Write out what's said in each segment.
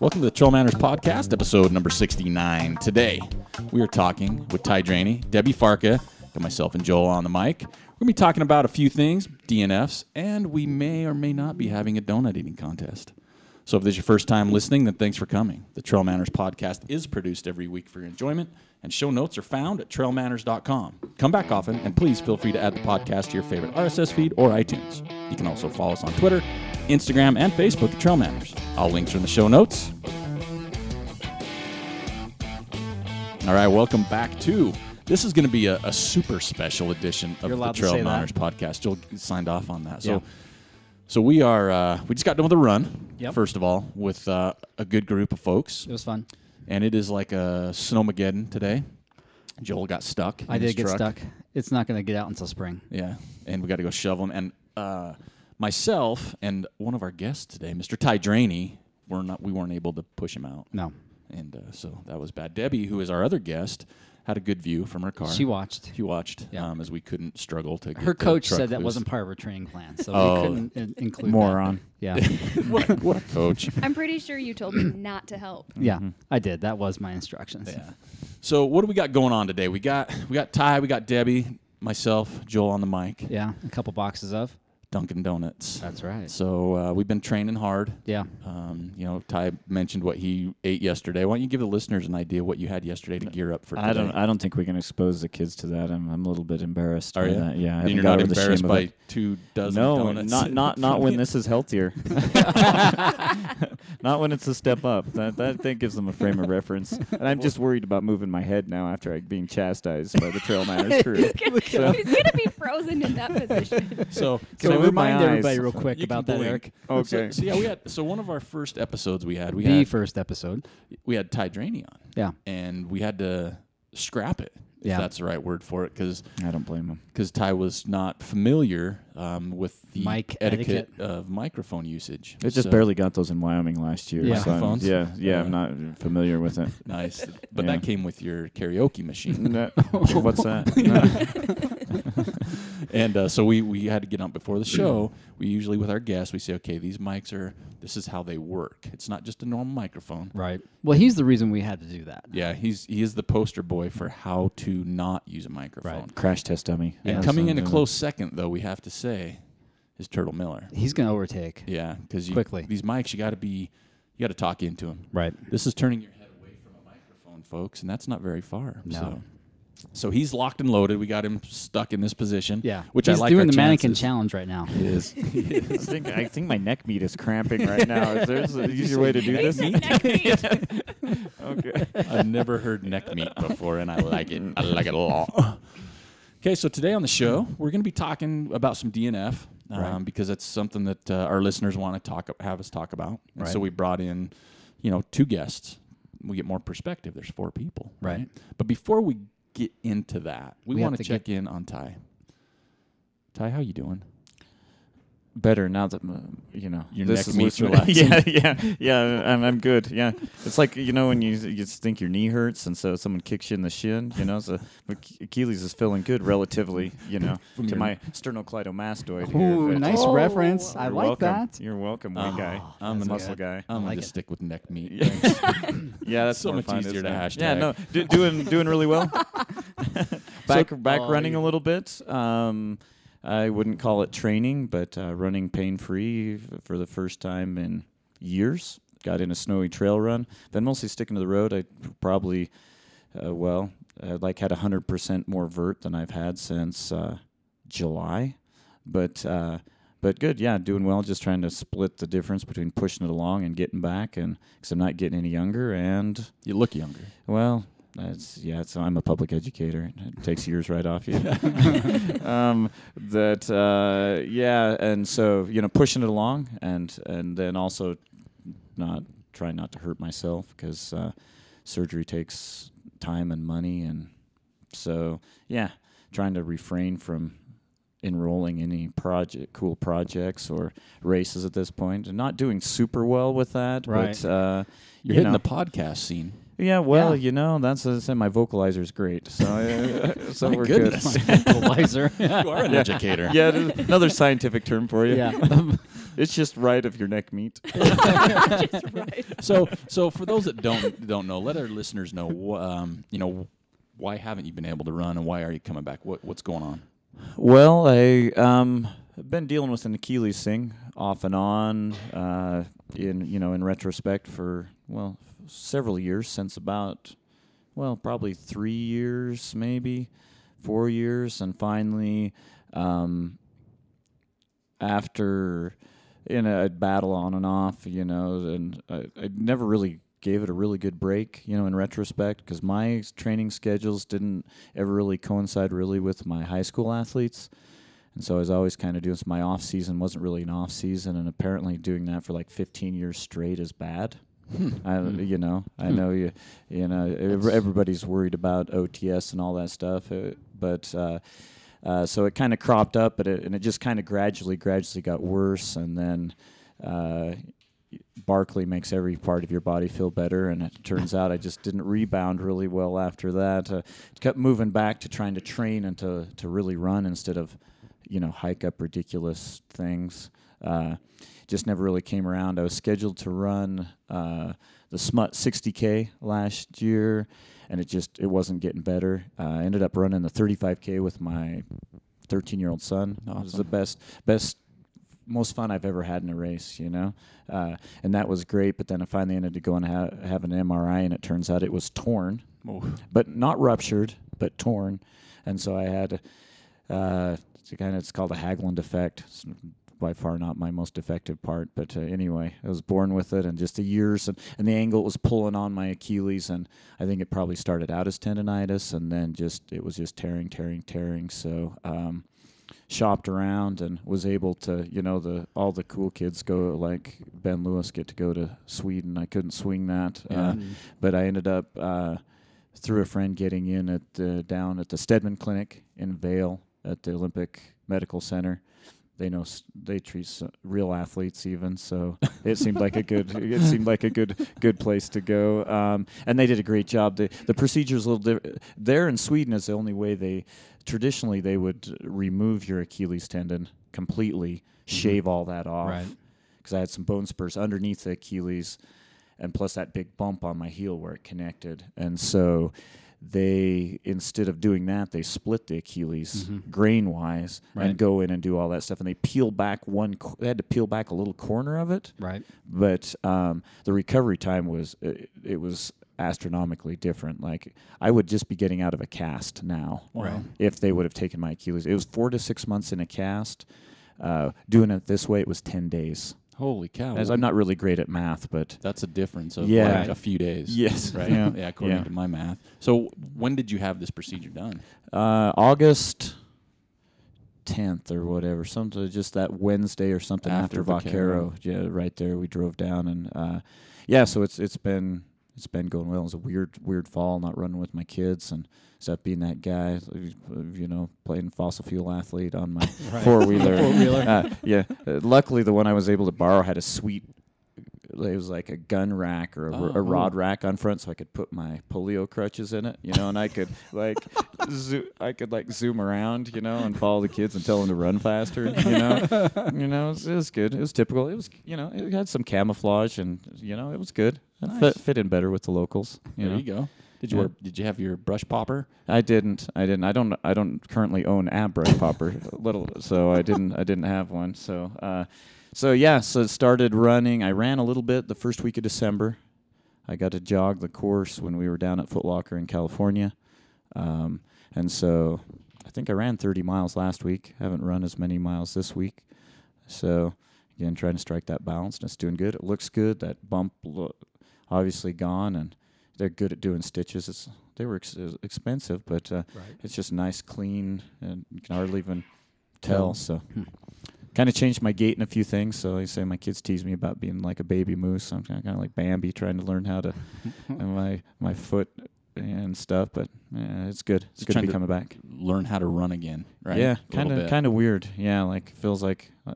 Welcome to the Trail Manners Podcast, episode number 69. Today, we are talking with Ty Draney, Debbie Farka, and myself and Joel on the mic. We're going to be talking about a few things, DNFs, and we may or may not be having a donut eating contest. So if this is your first time listening, then thanks for coming. The Trail Manners Podcast is produced every week for your enjoyment, and show notes are found at trailmanners.com. Come back often, and please feel free to add the podcast to your favorite RSS feed or iTunes. You can also follow us on Twitter, Instagram, and Facebook at Trail Manners. All links are in the show notes. All right, welcome back to. This is going to be a, a super special edition of the Trail say that. Manners podcast. Joel signed off on that. So, Yeah. so we are. Uh, we just got done with a run. Yep. First of all, with uh, a good group of folks, It was fun. and it is like a snowmageddon today. Joel got stuck. I did get truck. stuck. It's not going to get out until spring. Yeah, and we got to go shovel them. And uh, myself and one of our guests today, Mr. Ty Draney, we're not. We weren't able to push him out, No, and uh, so that was bad. Debbie, who is our other guest, had a good view from her car. she watched. She watched Yeah. um, as we couldn't struggle to. Get Her the coach truck said that loose. wasn't part of her training plan, so Oh. we couldn't in- include Moron. That. Yeah, what, a, what a coach. I'm pretty sure you told me not to help. yeah, I did. That was my instructions. Yeah. So what do we got going on today? We got we got Ty, we got Debbie, myself, Joel on the mic, Yeah, a couple boxes of. Dunkin' Donuts. That's right. So uh, we've been training hard. Yeah. Um, you know, Ty mentioned what he ate yesterday. Why don't you give the listeners an idea what you had yesterday to gear up for today? I don't. I don't think we can expose the kids to that. I'm. I'm a little bit embarrassed. Are by you? That. Yeah. I And you're got not the shame embarrassed of by two dozen No, donuts? not not not when this is healthier. not when it's a step up. That that that gives them a frame of reference. And I'm just worried about moving my head now after I being chastised by the Trail Manners crew. He's gonna be frozen in that position. So So move my remind eyes? everybody real quick You can about that, blink. Aric. Okay. So, so yeah, we had so one of our first episodes we had we the had first episode. we had Ty Draney on, Yeah. and we had to scrap it. If Yeah. that's the right word for it, because I don't blame him. because Ty was not familiar um, with the Mic etiquette, etiquette. of microphone usage. They just So- barely got those in Wyoming last year. Yeah. so I'm- Microphones? yeah, yeah. I'm not familiar with it. nice, but Yeah. that came with your karaoke machine. No, What's that? And uh, so we, we had to get on before the show. We usually with our guests we say, okay, these mics are this is how they work. It's not just a normal microphone. Right. Well, he's the reason we had to do that. Yeah, he's he is the poster boy for how to not use a microphone. Right. Crash test dummy. And Yeah. coming in a close second, though, we have to say, is Turtle Miller. He's going to overtake. Yeah, because Quickly. these mics, you got to be, you got to talk into them. Right. This is turning your head away from a microphone, folks, and that's not very far. No. So, so he's locked and loaded. We got him stuck in this position. Yeah. which he's I like. doing our the mannequin challenge right now. He is. I think I think my neck meat is cramping right now. Is there an easier way to do this? Okay. I've never heard neck meat before, and I like it. I like it a lot. Okay, so today on the show, we're going to be talking about some DNF um, Right. because it's something that uh, our listeners want to talk have us talk about. And So we brought in, you know, two guests. We get more perspective. There's four people, Right. But before we get into that, we, We want to to check in on Ty. Ty, how you doing? Better now that uh, you know Your this neck is meat's loosening- relaxing. yeah, yeah, yeah. I'm, I'm good. Yeah, it's like you know when you you think your knee hurts and so someone kicks you in the shin. You know, so Achilles is feeling good relatively. You know, From to my sternocleidomastoid. Ooh, but- nice Oh. reference. I like welcome. that. You're welcome, white Oh, guy. I'm That's gonna- muscle guy. I'm going like to it. stick with neck meat. Yeah. That's So more much fun, easier to hashtag. Yeah, no, do, doing doing really well. back back Oh, running yeah. a little bit. Um, I wouldn't call it training, but uh, running pain free for the first time in years. Got in a snowy trail run. then mostly sticking to the road. I probably, uh, well, I like had hundred percent more vert than I've had since uh, July, but. Uh, but good, yeah, doing well. Just trying to split the difference between pushing it along and getting back, and because I'm not getting any younger, and You look younger. well, that's yeah. It's, I'm a public educator. It takes years right off you. um, that uh, yeah, and so you know, pushing it along, and and then also not trying not to hurt myself because uh, surgery takes time and money, and so yeah, trying to refrain from enrolling any project cool projects or races at this point and not doing super well with that Right. but uh You're you hitting know. the podcast scene. Yeah, well, you know, that's as I said, my vocalizer's great. So, uh, so My we're goodness. good. Equalizer. You are an educator. yeah, is another scientific term for you. yeah. It's just right of your neck meat. Just right. So, so for those that don't don't know, let our listeners know. wh- Um, you know, why haven't you been able to run, and why are you coming back? What what's going on? Well, I um have been dealing with an Achilles thing off and on. Uh, in you know, in retrospect, for well, several years since about well, probably three years, maybe four years, and finally, um, after in a battle on and off, you know, and I, I never really gave it a really good break, you know, in retrospect, because my training schedules didn't ever really coincide really with my high school athletes. And so I was always kind of doing so my off season wasn't really an off season, and apparently doing that for like 15 years straight is bad. I, you know, I know you, you know, ev- everybody's worried about OTS and all that stuff, uh, but uh, uh, so it kind of cropped up, but it, and it just kind of gradually, gradually got worse, and then uh, Barkley makes every part of your body feel better, and it turns out I just didn't rebound really well after that. Uh, kept moving back to trying to train and to to really run instead of, you know, hike up ridiculous things. Uh, just never really came around. I was scheduled to run uh, the Smut 60k last year, and it just it wasn't getting better. Uh, I ended up running the 35k with my 13 year old son. It was the best best most fun I've ever had in a race, you know, uh, and that was great. But then I finally ended up going to ha- have an MRI, and it turns out it was torn, but not ruptured, but torn, and so I had uh, it's kind of it's called a Haglund effect. It's by far not my most effective part, but uh, anyway, I was born with it, and just the years and, and the angle was pulling on my Achilles, and I think it probably started out as tendonitis, and then just it was just tearing, tearing, tearing. So. Um, shopped around and was able to you know the all the cool kids go like Ben Lewis get to go to Sweden I couldn't swing that uh, but I ended up uh, through a friend getting in at uh, down at the Steadman Clinic in Vail at the Olympic Medical Center they know they treat real athletes even so it seemed like a good it seemed like a good good place to go. Um, and they did a great job. The the procedure's a little different there in Sweden is the only way they traditionally they would remove your Achilles tendon completely shave all that off. Right. because I had some bone spurs underneath the Achilles and plus that big bump on my heel where it connected. And so they instead of doing that they split the Achilles grain wise Right. and go in and do all that stuff. And they peel back one co- they had to peel back a little corner of it. Right. but um, the recovery time was it, it was astronomically different. Like I would just be getting out of a cast now. Right. if they would have taken my Achilles. It was four to six months in a cast. Uh, doing it this way it was 10 days Holy cow! as I'm not really great at math but That's a difference of Yeah. like a few days. Yes. Right. Yeah. Yeah. according Yeah. to my math. So when did you have this procedure done? uh, August 10th or whatever, something just that Wednesday or something After after, Vaquero. Vaquero. Yeah, right there. We drove down and uh, yeah, so it's it's been it's been going well. It was a weird weird fall, not running with my kids and stuff. Being that guy, you know, playing fossil fuel athlete on my four wheeler. Four-wheeler. Uh, yeah, uh, luckily the one I was able to borrow had a sweet. It was like a gun rack or a, Oh, a rod rack on front, so I could put my polio crutches in it, you know, and I could like, zo- I could like zoom around, you know, and follow the kids and tell them to run faster, you know, you know, it was, it was good. It was typical. It was, you know, it had some camouflage, and you know, it was good. It fit, fit in better with the locals. You there know, you go. Did you Yeah. wear, Did you have your brush popper? I didn't. I didn't. I don't. I don't currently own a brush popper, little. So I didn't. I didn't have one. So, uh, so yeah. So it started running. I ran a little bit the first week of December. I got to jog the course when we were down at Foot Locker in California, um, and so I think I ran 30 miles last week. Haven't run as many miles this week. So again, trying to strike that balance, and it's doing good. It looks good. That bump lo- obviously gone, and they're good at doing stitches. It's they were ex- expensive, but uh, Right. it's just nice, clean, and you can hardly even tell. So, Hmm. kind of changed my gait in a few things. So I say my kids tease me about being like a baby moose. I'm kind of like Bambi, trying to learn how to and my my foot and stuff. But yeah, it's good. It's good to be to coming back. Learn how to run again, right? Yeah, kind of kind of weird. Yeah, like feels like uh,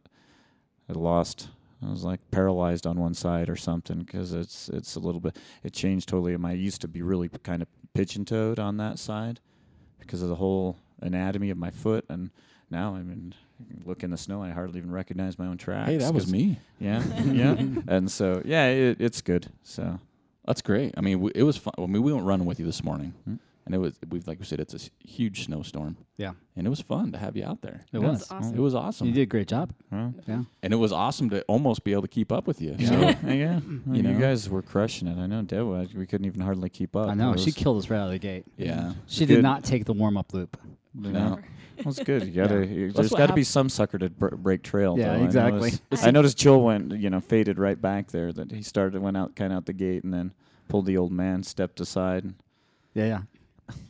I lost. I was like paralyzed on one side or something because it's it's a little bit. It changed totally. I used to be really kind of pigeon toed on that side because of the whole anatomy of my foot, and now I mean, look in the snow. I hardly even recognize my own tracks. Hey, that was me. Yeah, yeah. and so yeah, it, it's good. So That's great. I mean, w- it was fun. I mean, we went running with you this morning, Hmm. And it was we've like we said, it's a huge snowstorm, Yeah, and it was fun to have you out there. it Yeah. was. That's awesome. It was awesome. You did a great job. well, Yeah. and it was awesome to almost be able to keep up with you. yeah, So, yeah. Well, You you, know? guys were crushing it. I know Deb. was. We couldn't even hardly keep up. I know. It She killed us right out of the gate. yeah. She Good. did not take the warm up loop. No. Well, it's good. You gotta. Yeah. you- That's there's what got to be some sucker to br- break trail. Yeah, though. I exactly. noticed- I noticed Joel went, you know, faded right back there. That he started, went out, kind of out the gate, and then pulled the old man, stepped aside. Yeah, yeah.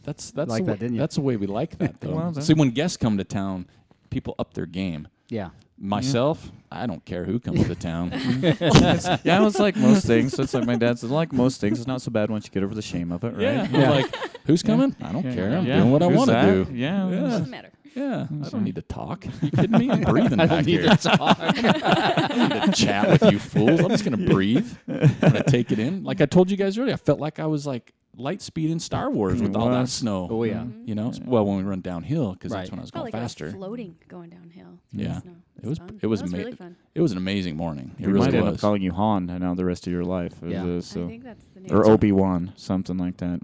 That's that's Like the that, way, didn't you? That's the way we like that though. Well. See, when guests come to town, people up their game. Yeah. Myself, I don't care who comes to town. yeah, it's like most things. It's like my dad said. Like most things, it's not so bad once you get over the shame of it, right? Yeah. Yeah. like, who's coming? I don't Yeah. care. I'm Yeah. doing what I Who's want to do. Yeah. Yeah. Doesn't matter. Yeah. I don't need to talk. you kidding me? I'm breathing I back don't need here. to talk. I don't need to chat with you fools. I'm just gonna breathe. I'm gonna take it in. Like I told you guys earlier, I felt like I was like light speed in Star Wars with all that snow. Oh yeah. You know, well when we run downhill because that's Right. when I was Felt going like faster. Was floating going downhill. through Yeah. snow. It was- fun. it was That was ama- really fun. It was an amazing morning. It You really might end up was. calling you Han now the rest of your life. It Yeah. was, uh, I so think that's the name. or Obi Wan, something like that.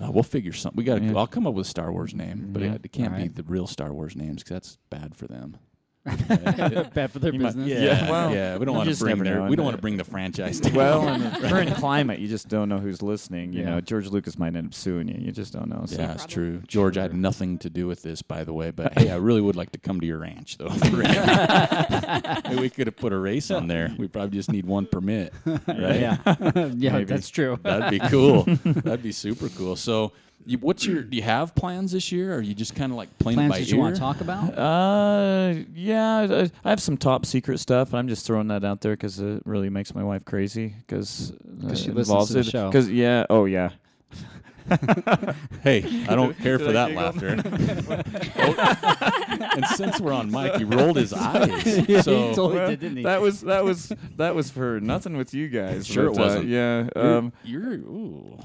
Uh, we'll figure something. We got. to Yeah. I'll come up with a Star Wars name, but Yeah. it, it can't Alright. be the real Star Wars names because that's bad for them. Bad for their You might- business. Yeah, Yeah, well, yeah. We don't you want to just bring never their. know. We don't want to bring the franchise down. Well, in the current climate, you just don't know who's listening. You Yeah. know, George Lucas might end up suing you. You just don't know. So. Yeah, it's true. George, I had nothing to do with this, by the way. But hey, I really would like to come to your ranch, though. Maybe we could have put a race on there. We probably just need one permit, right? Yeah. yeah, Maybe. that's true. That'd be cool. That'd be super cool. So, you, what's your? Do you have plans this year? Or are you just kind of like playing it Plans by that ear? you want to talk about? Uh, yeah, I, I have some top secret stuff. and I'm just throwing that out there because it really makes my wife crazy. Because 'Cause she listens to the show. Because yeah, oh yeah. Hey, I don't care for that giggle? laughter. and since we're on mic, he rolled his eyes. Yeah, so he totally Well, did, didn't he? That was that was that was for nothing with you guys. Sure it but, uh, wasn't. yeah. you're, Um, you're ooh.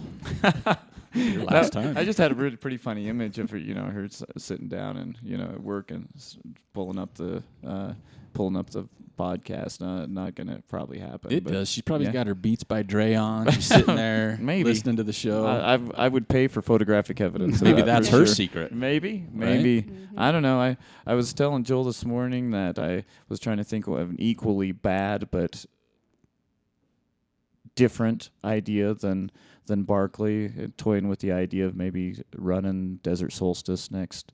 Your last that- time. I just had a really pretty funny image of her, you know her s- sitting down and you know at work and s- pulling up the uh, pulling up the podcast. Not not gonna probably happen. it but does. She's probably yeah. got her Beats by Dre on. She's sitting there, Maybe. listening to the show. I, I've, I would pay for photographic evidence. Maybe that that's her sure. secret. Maybe, Right? maybe. Mm-hmm. I don't know. I, I was telling Joel this morning that I was trying to think of an equally bad but different idea than than Barkley, uh, toying with the idea of maybe running Desert Solstice next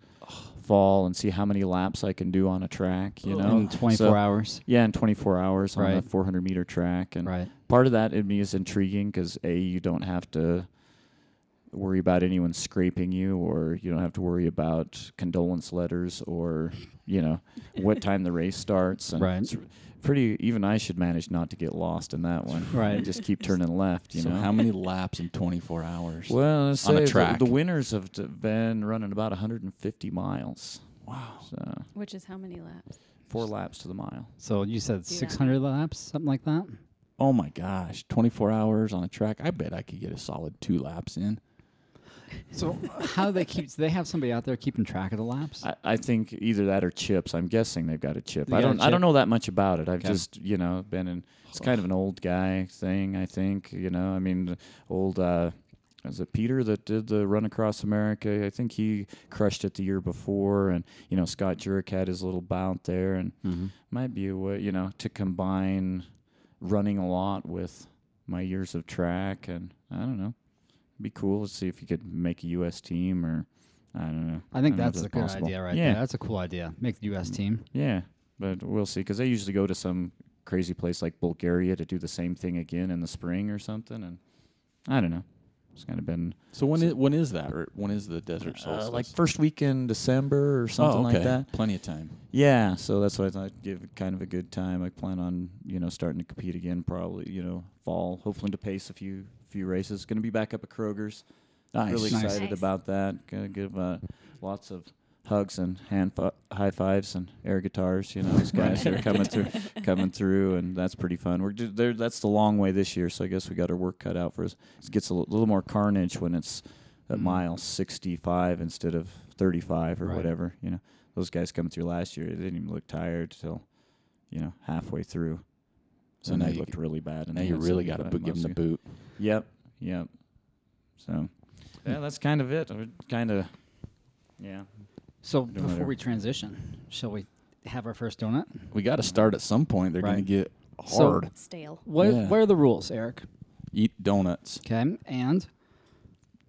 fall and see how many laps I can do on a track. You know, in 24 So- hours. Yeah, in 24 hours on a 400 meter track, and Right. part of that in me is intriguing because a you don't have to worry about anyone scraping you or you don't have to worry about condolence letters or you know what time the race starts and Right. It's pretty even i should manage not to get lost in that one Right. just keep turning left you so know how many laps in 24 hours? well let's on a say the- track? The, winners have d- been running about 150 miles Wow. so Which is how many laps? four laps to the mile So you said Do that. 600 laps, something like that? Oh my gosh, 24 hours on a track. I bet I could get a solid two laps in. So how do they keep? Do they have somebody out there keeping track of the laps? I, I think either that or chips. I'm guessing they've got a chip. They I don't. I don't know that much about it. I've Okay. just you know been in. It's kind of an old guy thing. I think you know. I mean, old. uh is it Peter that did the run across America? I think he crushed it the year before, and you know Scott Jurek had his little bout there, and mm-hmm. might be a way you know to combine running a lot with my years of track, and I don't know, be cool to see if you could make a U.S. team or I don't know. I think don't know that's a that's good possible. idea right Yeah. there. That's a cool idea. Make the U.S. team. Yeah. but we'll see because they usually go to some crazy place like Bulgaria to do the same thing again in the spring or something, and I don't know. It's kind of been So when is when is that? Or when is the desert solstice? uh, like first week in December or something oh, okay. like that. Plenty of time. Yeah, so that's why I thought I'd give kind of a good time. I plan on you know starting to compete again, probably you know fall, hopefully to pace a few few races. Going to be back up at Kroger's. Nice. Really Nice. excited Nice. about that. Gonna give uh, lots of hugs and hand fi- high fives and air guitars. You know, these guys are coming through, coming through, and that's pretty fun. We're ju- there. That's the long way this year, so I guess we got our work cut out for us. It gets a little more carnage when it's at Mhm. mile 65 instead of 35 or Right. whatever. You know, those guys coming through last year, they didn't even look tired till you know halfway through. So and now they you- looked really bad. and Now they you really got to 75 give them the to boot. Yep, yep. So, yeah, hmm. that's kind of it. Kind of, yeah. So before whatever. we transition, shall we have our first donut? We got to start at some point. They're going to get So- hard. Stale. What Yeah. What are the rules, Aric? Eat donuts. Okay, and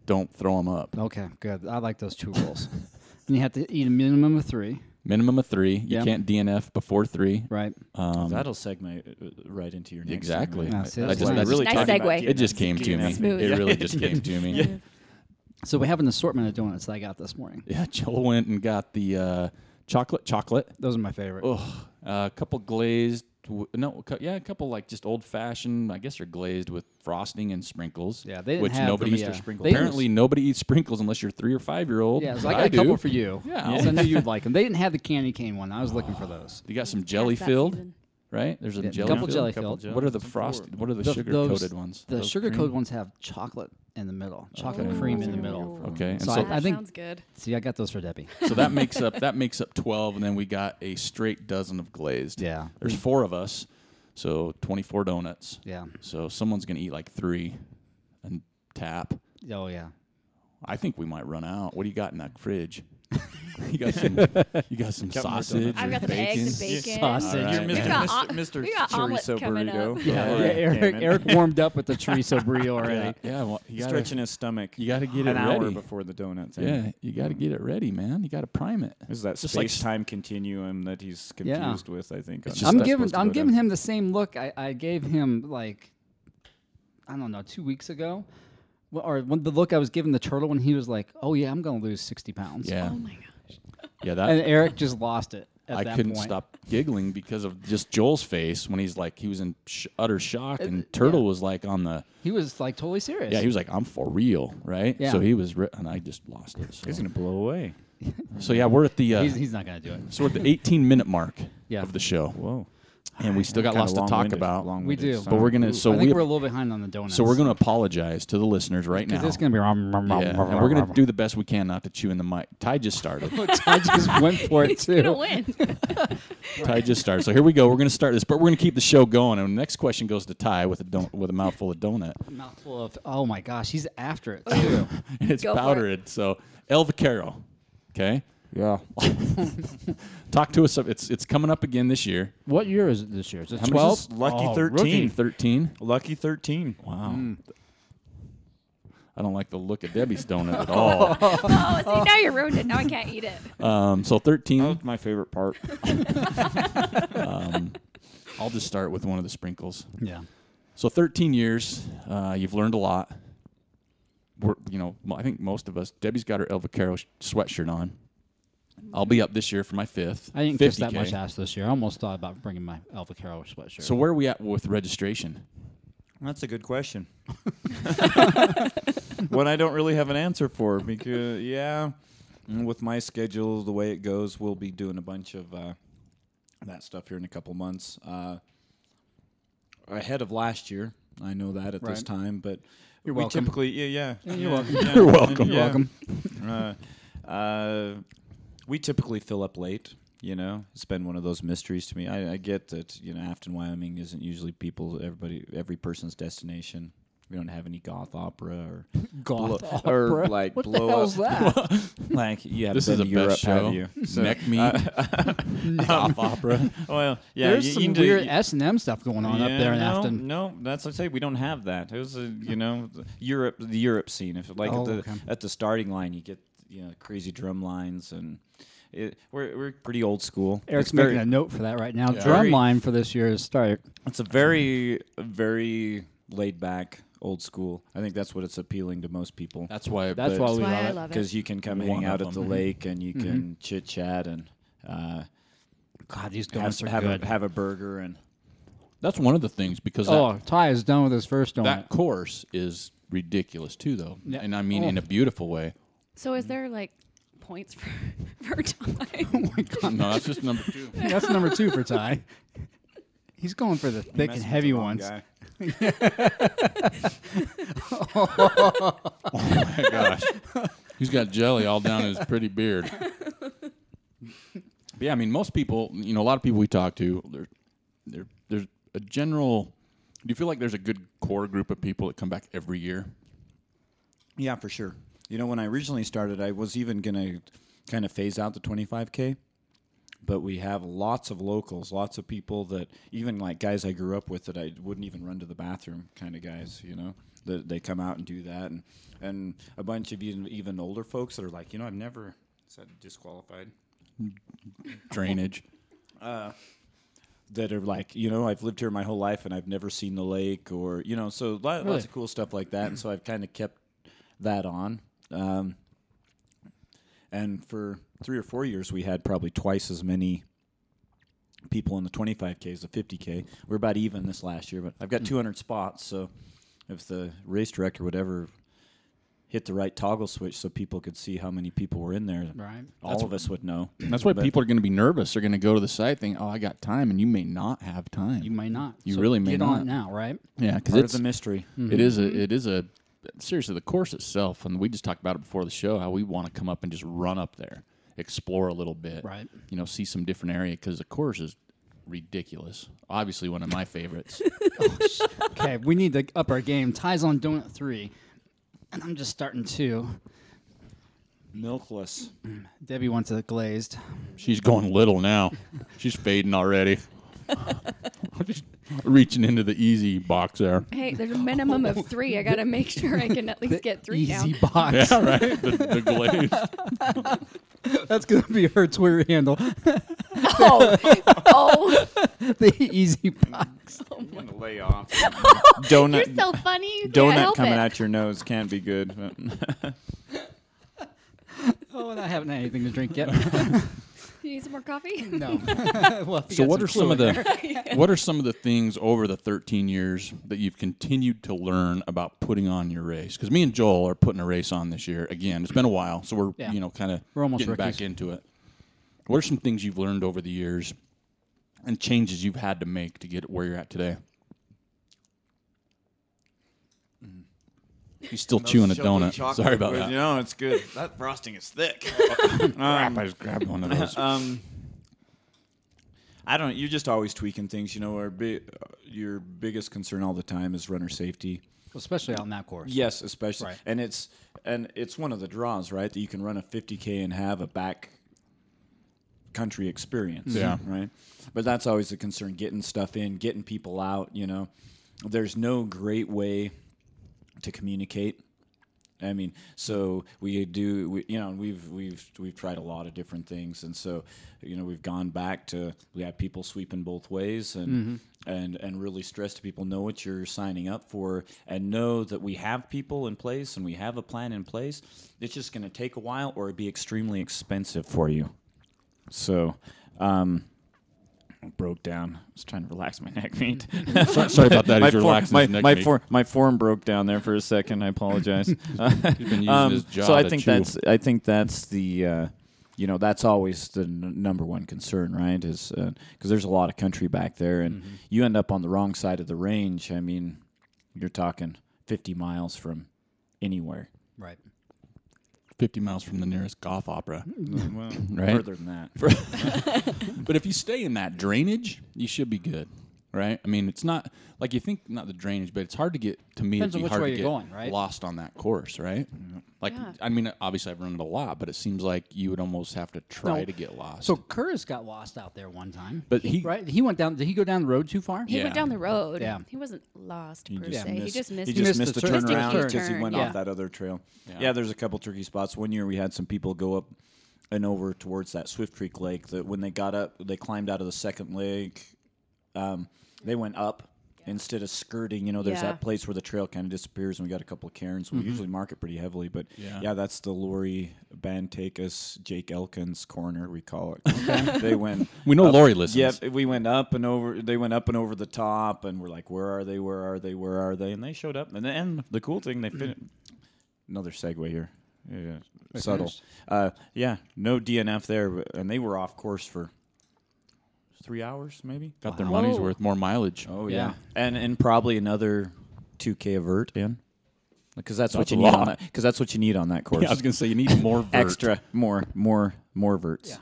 Don't throw them up. okay, good. I like those two rules. and you have to eat a minimum of three, Minimum of three. You Yeah. can't DNF before three. right? Um, That'll segue uh, right into your next Exactly. segment. Yeah, see, that's just, nice. that's really Nice talking about segue. It just came to me. Smooth. It really just came to me. So we have an assortment of donuts that I got this morning. Yeah, Joel went and got the uh, chocolate chocolate. Those are my favorite. Oh, a couple glazed. W- No, cou- yeah, a couple like just old fashioned. I guess they're glazed with frosting and sprinkles. Yeah, they didn't which have nobody. the, uh, Sprinkle they- Apparently, nobody eats sprinkles unless you're three or five year old. Yeah, so I got a do. couple for you. Yeah. so I knew you'd like them. They didn't have the candy cane one. I was looking for those. You got some Past jelly that filled, season. Right? There's a Yeah, jelly couple filled. jelly Couple filled. jelly- What are the Some frosted? What are the, The- sugar those- coated ones? The Those sugar coated ones have chocolate in the middle, oh. chocolate Okay. cream in the middle. Okay, and So so, I- that think- sounds good. See, I got those for Debbie. so that makes up that makes up twelve, and then we got a straight dozen of glazed. Yeah. There's four of us, so 24 donuts. Yeah. So someone's gonna eat like three, and tap. Oh yeah. I think we might run out. What do you got in that fridge? you got some. You got some Couple sausage. I've got some bacon? eggs and bacon. Sausage. All You're Mr. We man. got Mr. o- Mr. we got omelets Chorizo coming burrito. up. Yeah, Yeah, yeah, Aric, Aric warmed up with the chorizo burrito already. Yeah, well, you gotta, Stretching his stomach. you gotta get an it hour ready. before the donut thing. Yeah, you got to get it ready, man. You got to prime it. This is that Just like space time continuum that he's Yeah. confused with. I think. On I'm giving I'm giving down. him the same look I, I gave him like I don't know two weeks ago, Well, or when the look I was giving the turtle when he was like, "Oh yeah, I'm gonna lose sixty pounds." Yeah, Oh my gosh. yeah. That and Aric just lost it. At I that couldn't point. stop giggling because of just Joel's face when he's like he was in sh- utter shock, and Uh, Turtle yeah. was like on the He was like totally serious. yeah. He was like I'm for real, right? Yeah. So he was, ri- and I just lost it. He's gonna blow away. so yeah, we're at the uh, he's, he's not gonna do it. so we're at the 18 minute mark Yeah. of the show, Whoa. And we still got lots to talk about. long-winded We do. son But we're gonna so I think we we're a little behind on the donuts. so we're gonna apologize to the listeners right now. because it's gonna be. Rum, rum, rum, yeah, rum, and we're gonna rum, do the best we can not to chew in the mic. Ty just started. Oh, Ty just went for it He's gonna too. win. Ty just started. So here we go. We're going to start this, but we're going to keep the show going. And the next question goes to Ty with a don- with a mouthful of donut. Mouthful of. Oh my gosh, he's after it too. And it's Go for it. powdered. So El Vaquero. Okay. Yeah. Talk to us. It's it's coming up again this year. what year is it this year? Is it How many twelve? this? Lucky Oh, 13. rookie 13. Lucky thirteen. Wow. Hmm. I don't like the look of Debbie's donut at all. Oh, see, now you ruined it. Now I can't eat it. Um, so 13. That was my favorite part. Um, I'll just start with one of the sprinkles. Yeah. So 13 years, uh, you've learned a lot. We're, you know, mo- I think most of us. Debbie's got her El Vaquero sh- sweatshirt on. I'll be up this year for my fifth. I didn't kiss that much ass this year. I almost thought about bringing my El Vaquero sweatshirt. So where are we at with registration? That's a good question. One I don't really have an answer for because yeah, mm, with my schedule the way it goes, we'll be doing a bunch of uh, that stuff here in a couple months. Uh, ahead of last year, I know that at this time, but You're we welcome. typically yeah yeah you're yeah, welcome. yeah, You're welcome. Yeah. welcome. uh, uh, we typically fill up late. You know, it's been one of those mysteries to me. I, I get that you know Afton, Wyoming isn't usually people, everybody, every person's destination. We don't have any goth opera or Goth blow- opera. or like what blow the hell's up. that? like you have This been is a to Europe, best show. have you? So- Neck meat, goth opera. well, yeah, There's you- some you weird S and M stuff going on up there in no, Afton. No, that's what I say. We don't have that. It was a, you know the Europe, the Europe scene. If like Oh, at the okay. at the starting line, you get you know crazy drum lines and it, we're we're pretty old school. Aric's It's very- making a note for that right now. Yeah. Drum Very- line for this year's start. It's a very very laid back old school. I think that's what it's appealing to most people. That's why. That's why we That's why love I it. love it. because you can come One hang out at the lake and you can chit chat and uh, God, these have, are have good. a have a burger and That's one of the things because that, oh, Ty is done with his first donut. that course is ridiculous too, though, Yeah. and I mean in Oh. a beautiful way. So is mm. there like points for for oh God! No, that's just number two. That's number two for Ty. He's going for the thick and heavy ones. Oh my gosh, he's got jelly all down his pretty beard. But yeah, I mean, most people, you know, a lot of people we talk to, there, there, there's a general. Do you feel like there's a good core group of people that come back every year? Yeah, for sure. You know, when I originally started, I was even gonna kind of phase out the 25k, but we have lots of locals, lots of people that even like guys I grew up with that I wouldn't even run to the bathroom, kind of guys. You know, that they come out and do that, and and a bunch of even even older folks that are like, you know, I've never said disqualified. Drainage. Uh, that are like, you know, I've lived here my whole life and I've never seen the lake, or you know, so lo- Really? lots of cool stuff like that. And so I've kind of kept that on. Um, and for three or four years, we had probably twice as many people in the 25k as the 50k. We're about even this last year, but I've got 200 spots. So if the race director would ever hit the right toggle switch so people could see how many people were in there, Right. all of us would know. That's why But- people are going to be nervous. They're going to go to the site thinking, "Oh, I got time," and you may not have time. You may not. You So really may get not. on it now, right? yeah, because it's the mystery. It is a it is a seriously the course itself, and we just talked about it before the show. How we want to come up and just run up there, explore a little bit, Right. You know, see some different area because the course is ridiculous. Obviously, one of my favorites. Okay, we need to up our game. Ties on donut three, and I'm just starting two. Milkless. Debbie wants it glazed. She's going little now. She's fading already. Just reaching into the easy box there. hey, there's a minimum of three. I gotta make sure I can at least get three Easy down. box. Yeah, right. The, the glaze. That's gonna be her Twitter handle. Oh, oh, the easy box. Oh I'm gonna lay off. you're so funny. You can't donut help coming it. out your nose can't be good. Oh, and I haven't had anything to drink yet. You need some more coffee? no. well, So got what are some of fluid. the what are some of the things over the 13 years that you've continued to learn about putting on your race? Because me and Joel are putting a race on this year. Again, it's been a while, so we're Yeah. you know kind of We're almost getting back into it. What are some things you've learned over the years and changes you've had to make to get where you're at today? He's still chewing a donut. Sorry about that. No, it's good. That frosting is thick. Crap, I just grabbed one of those. um, I don't. You're just always tweaking things. You know, our bi- uh, your biggest concern all the time is runner safety. especially on that course. Yes, especially, Right. and it's and it's one of the draws, right? That you can run a 50k and have a back country experience. Yeah. right. But that's always the concern: getting stuff in, getting people out. You know, there's no great way to communicate. I mean, so we do, we, you know, we've we've we've tried a lot of different things, and so you know we've gone back to we have people sweeping both ways, and and and really stress to people know what you're signing up for, and know that we have people in place and we have a plan in place. It's just going to take a while, or it'd be extremely expensive for you. So, um, broke down. I was trying to relax my neck meat. sorry, sorry about that. my He's form, relaxing my, my, form, my form broke down there for a second. I apologize. He's been using Um, so I think chew. that's I think that's the uh, you know that's always the n- number one concern, right? Is because there's a lot of country back there, and Mm-hmm. you end up on the wrong side of the range. I mean, you're talking 50 miles from anywhere. Right. 50 miles from the nearest golf opera. Mm, well, Right. further than that. But if you stay in that drainage, you should be good, right? I mean, it's not like you think not the drainage, but it's hard to get to me. Depends it'd on which hard way to you're going, right? Lost on that course, right? Like, Yeah. I mean, obviously I've run it a lot, but it seems like you would almost have to try No. to get lost. So Curtis got lost out there one time. But he- right, he went down. Did he go down the road too far? He Yeah. went down the road. Yeah. He wasn't lost He per se. missed, he just missed. he just missed missed the the turn. Missed a turnaround because he turn, went yeah. off that other trail. Yeah. Yeah. there's a couple tricky spots. One year we had some people go up and over towards that Swift Creek Lake. That when they got up, they climbed out of the second lake. Um, they went up instead of skirting. You know, there's Yeah. that place where the trail kind of disappears, and we got a couple of cairns. We usually mark it pretty heavily, but Yeah. yeah, that's the Lori Bantakus Jake Elkins corner. We call it. they went. We know up- Lori listens. Yep, we went up and over. They went up and over the top, and we're like, "Where are they? Where are they? Where are they?" And they showed up. And then the cool thing, they fin- another segue here. Yeah, subtle. Uh, yeah, no DNF there, and they were off course for three hours, maybe. Got their money's Whoa. worth, more mileage. Oh Yeah. yeah, and and probably another two k a vert in, because that's, what That's you a need on that. Because that's what you need on that course. Yeah, I was gonna say you need more vert. Extra, more, more, more verts. Yeah.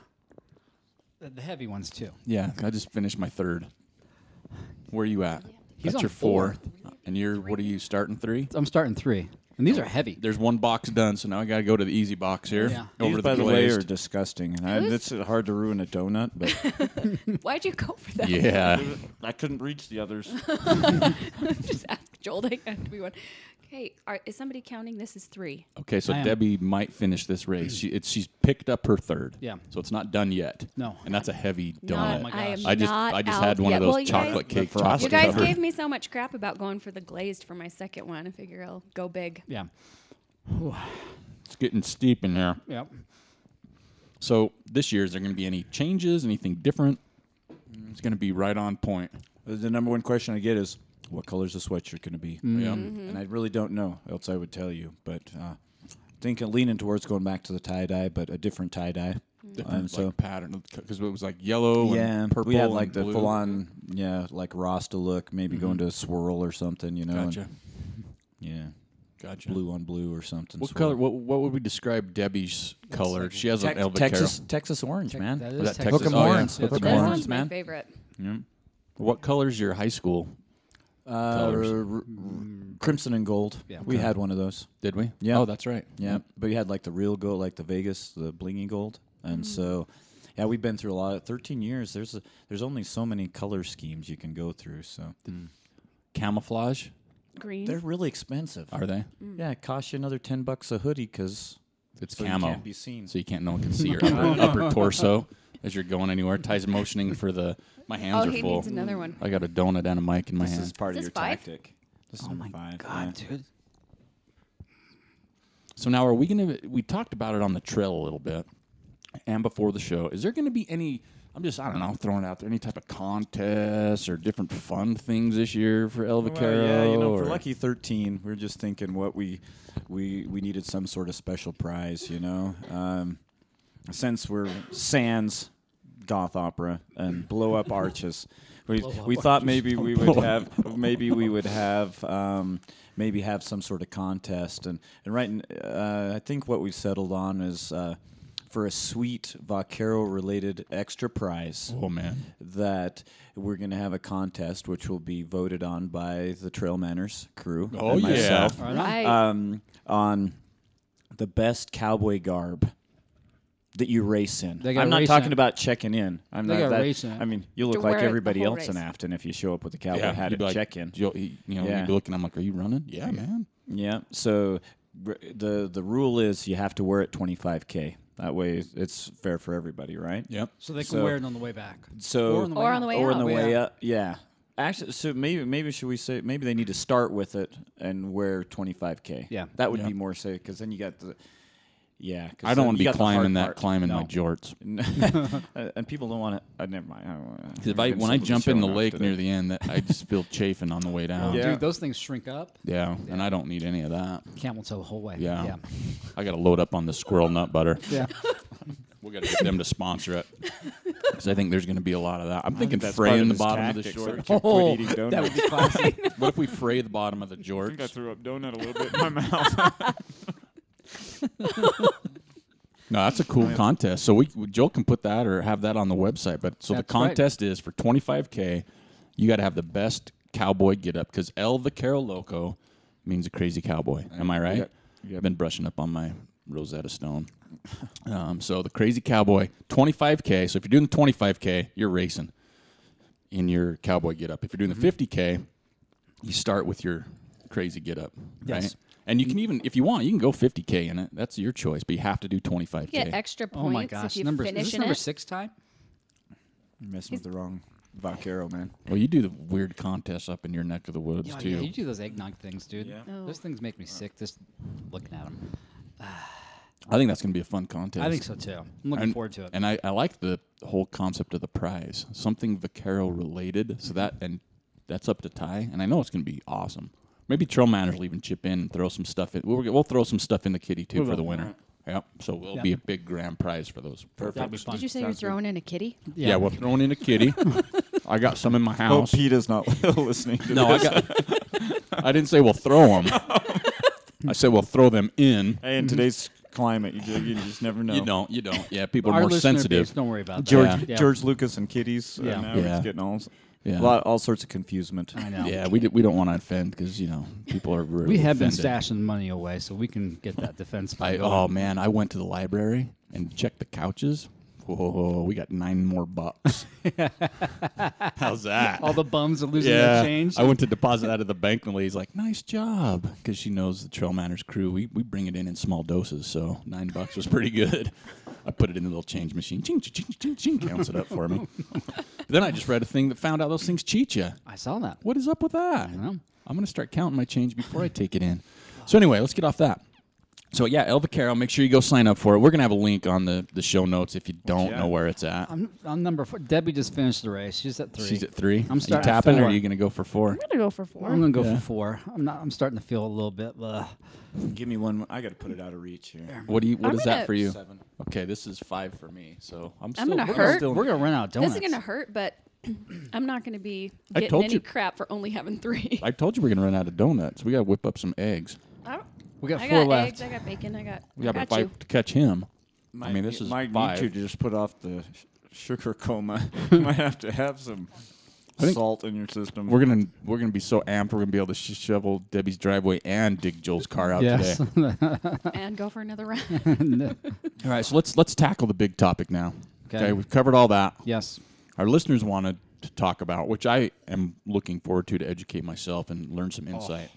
The, the heavy ones too. Yeah, I just finished my third. Where are you at? He's That's on your fourth. And you're what are you starting three? I'm starting three, and these are heavy. There's one box done, so now I got to go to the easy box here. Yeah. Over These, to by the the way, are disgusting, and I, it's hard to ruin a donut, but Why'd you go for that? yeah. I couldn't reach the others. Just ask Joel. They have to be one. Okay, are, is somebody counting? This is three. Okay, so I am. Debbie might finish this race. Mm. She it's, she's picked up her third. Yeah. So it's not done yet. No. And that's a heavy Not, donut. my I am gosh. I just not I just out had one yet. of those well, you chocolate cake The frosted You chocolate guys covered. gave me so much crap about going for the glazed for my second one. I figure I'll go big. Yeah. It's getting steep in here. Yep. So this year, is there going to be any changes? Anything different? It's going to be right on point. the number one question I get is, "What color's the sweatshirt going to be?" Mm-hmm. Yeah. Mm-hmm. And I really don't know. Else I would tell you. But uh, thinking leaning towards going back to the tie dye, but a different tie dye. Different And so like, pattern because it was like yellow yeah, and purple. we had like and the blue. full on yeah like Rasta look. Maybe mm-hmm. going to a swirl or something. You know. and- Gotcha. yeah, Gotcha. blue on blue or something. What swirl. color? What, what would we describe Debbie's color? she has Tex- an Elva Texas Texas orange, Tex- man. that Was is that Texas. Texas? Hook 'em Oh, yeah. horns. That's Hook 'em good. This horns, one's my man. favorite. What color's your high school? Uh, Colors. r- r- crimson and gold. Yeah. We had one of those. Did we? Yeah. Oh, that's right. Yeah, but you had like the real gold, like the Vegas, the blingy gold, and hmm. so yeah, we've been through a lot. Thirteen years. There's a, there's only so many color schemes you can go through. So hmm. Camouflage? Green. they're really expensive. Are they? Hmm. Yeah, it costs you another ten bucks a hoodie because It's so camo. you can't be seen. so you can't. No one can see your upper, upper torso as you're going anywhere. Ty's motioning for the. My hands oh, are he full. needs another one. I got a donut and a mic in my this hand. is part Is of your five? tactic. This is Oh number my five. God, yeah. dude. So now, are we gonna? We talked about it on the trail a little bit, and before the show. Is there gonna be any? I'm just, I don't know, throwing out there. Any type of contests or different fun things this year for El Well, yeah, you know, for lucky thirteen, we are just thinking what we we we needed some sort of special prize, you know. Um, since we're sans goth opera and blow up arches, we we thought maybe we would have maybe we would have um, maybe have some sort of contest and and right uh, I think what we settled on is. Uh, for a sweet Vaquero related extra prize Oh man, that we're going to have a contest which will be voted on by the Trail Manners crew Oh, and yeah. myself Right. um, on the best cowboy garb that you race in. They I'm not race talking in. about checking in. I'm They not that, race in. I mean, you look like wear it the everybody whole else in. Afton if you show up with a cowboy yeah, hat you'd at be like, check in. You'll, you know, Yeah. you'd be looking. I'm like, are you running? Yeah, man. Yeah. So the the rule is you have to wear it 25k. That way it's fair for everybody, right? Yep. So they can So- wear it on the way back. So Or on the way Or on the way or on the Way way out. up. Yeah. Actually, so maybe maybe should we say maybe they need to start with it and wear 25k. Yeah. that would Yeah. be more safe because then you got the yeah. 'cause I don't want to be got the hard climbing that, part. climbing my jorts. And people don't want to. Uh, never mind. I don't wanna- Because if I we've been when I jump in the lake today. near the end, that I just feel chafing on the way down. Yeah. Dude, those things shrink up. Yeah, and I don't need any of that. Camel toe the whole way. Yeah. Yeah. I got to load up on the squirrel nut butter. Yeah. We got to get them to sponsor it because I think there's going to be a lot of that. I'm thinking That's part fraying the his bottom of the tactics, so short. we can quit Oh, that would be classy. What if we fray the bottom of the jorts? I think I threw up donut a little bit in my mouth. No, that's a cool contest. So we Joel can put that or have that on the website. But so That's the right. contest is for 25k. You got to have the best cowboy get up because El Vaquero Loco means a crazy cowboy. Am I right? Yep. Yep. I've been brushing up on my Rosetta Stone. um, so the crazy cowboy, 25k. So if you're doing the 25k, you're racing in your cowboy get up. If you're doing Mm-hmm. the 50k, you start with your crazy get up, Yes. right? And you can even, if you want, you can go 50k in it. That's your choice, but you have to do 25k. Get extra points Oh my gosh, if you number is this in number it. six time? You're messing with the wrong vaquero, man. well, you do the weird contests up in your neck of the woods Yeah, too. yeah, you do those eggnog things, dude. Yeah. Oh. Those things make me sick just looking at them. I think that's going to be a fun contest. I think so too. I'm looking And- forward to it. And I, I like the whole concept of the prize, something Vaquero related. So that and that's up to Ty, and I know it's going to be awesome. Maybe Trail Manners will even chip in and throw some stuff in. We'll, we'll throw some stuff in the kitty too We for will. the winner. Yep. So it'll Yeah. be a big grand prize for those. That'd be fun. Did you say you're throwing in a kitty? Yeah, we're throwing in a kitty. I got some in my Oh, house. Peter's not listening to no, I this. got. I didn't say we'll throw them. I said we'll throw them in. Hey, in today's climate, you, ju- you just never know. You don't. You don't. Yeah, people are Our more listener sensitive. base, don't worry about that. George, Yeah. Yeah. George Lucas and kitties. Yeah. Uh, now Yeah. he's getting all, Yeah. a lot, all sorts of confusement. I know. Yeah, we, d- we don't want to offend because you know people are really We have been stashing money away, so we can get that defense fund I, going. oh man, I went to the library and checked the couches. Whoa, we got nine more bucks. How's that? All the bums are losing their change. I went to deposit out of the bank, and the lady's like, "Nice job," because she knows the Trail Manners crew. We we bring it in in small doses, so nine bucks was pretty good. I put it in the little change machine. Ching, ching, ching, ching, counts it up for me. then I just read a thing that found out those things cheat you. I saw that. What is up with that? know. I'm going to start counting my change before I take it in. So anyway, let's get off that. So yeah, El Vaquero, make sure you go sign up for it. We're going to have a link on the, the show notes if you don't yeah. know where it's at. I'm on number four. Debbie just finished the race. She's at three. She's at three. I'm are you starting at tapping or four. are you going to go for four? I'm gonna go for 4 I'm gonna go Yeah. for four. I'm not. I'm starting to feel a little bit. Uh, Give me one. I got to put it out of reach here. What do you? What I'm is that gonna- for you? Seven. Okay, this is five for me. So I'm still. I'm gonna we're hurt. still- we're gonna run out of donuts. This is gonna hurt, but I'm not gonna be I getting told any you- crap for only having three. I told you we're going to run out of donuts. We got to whip up some eggs. I, don't- We got I four got left. eggs. I got bacon. I got. We got I to got you. fight to catch him. I mean, this need- is might five. need to just put off the sh- sugar coma. You might have to have some think salt in your system. We're gonna we're gonna be so amped. We're gonna be able to sh- shovel Debbie's driveway and dig Joel's car out Yes. today. and go for another round. All right, so let's let's tackle the big topic now. Okay. Okay, we've covered all that. yes. Our listeners wanted to talk about, which I am looking forward to to educate myself and learn some oh, insight.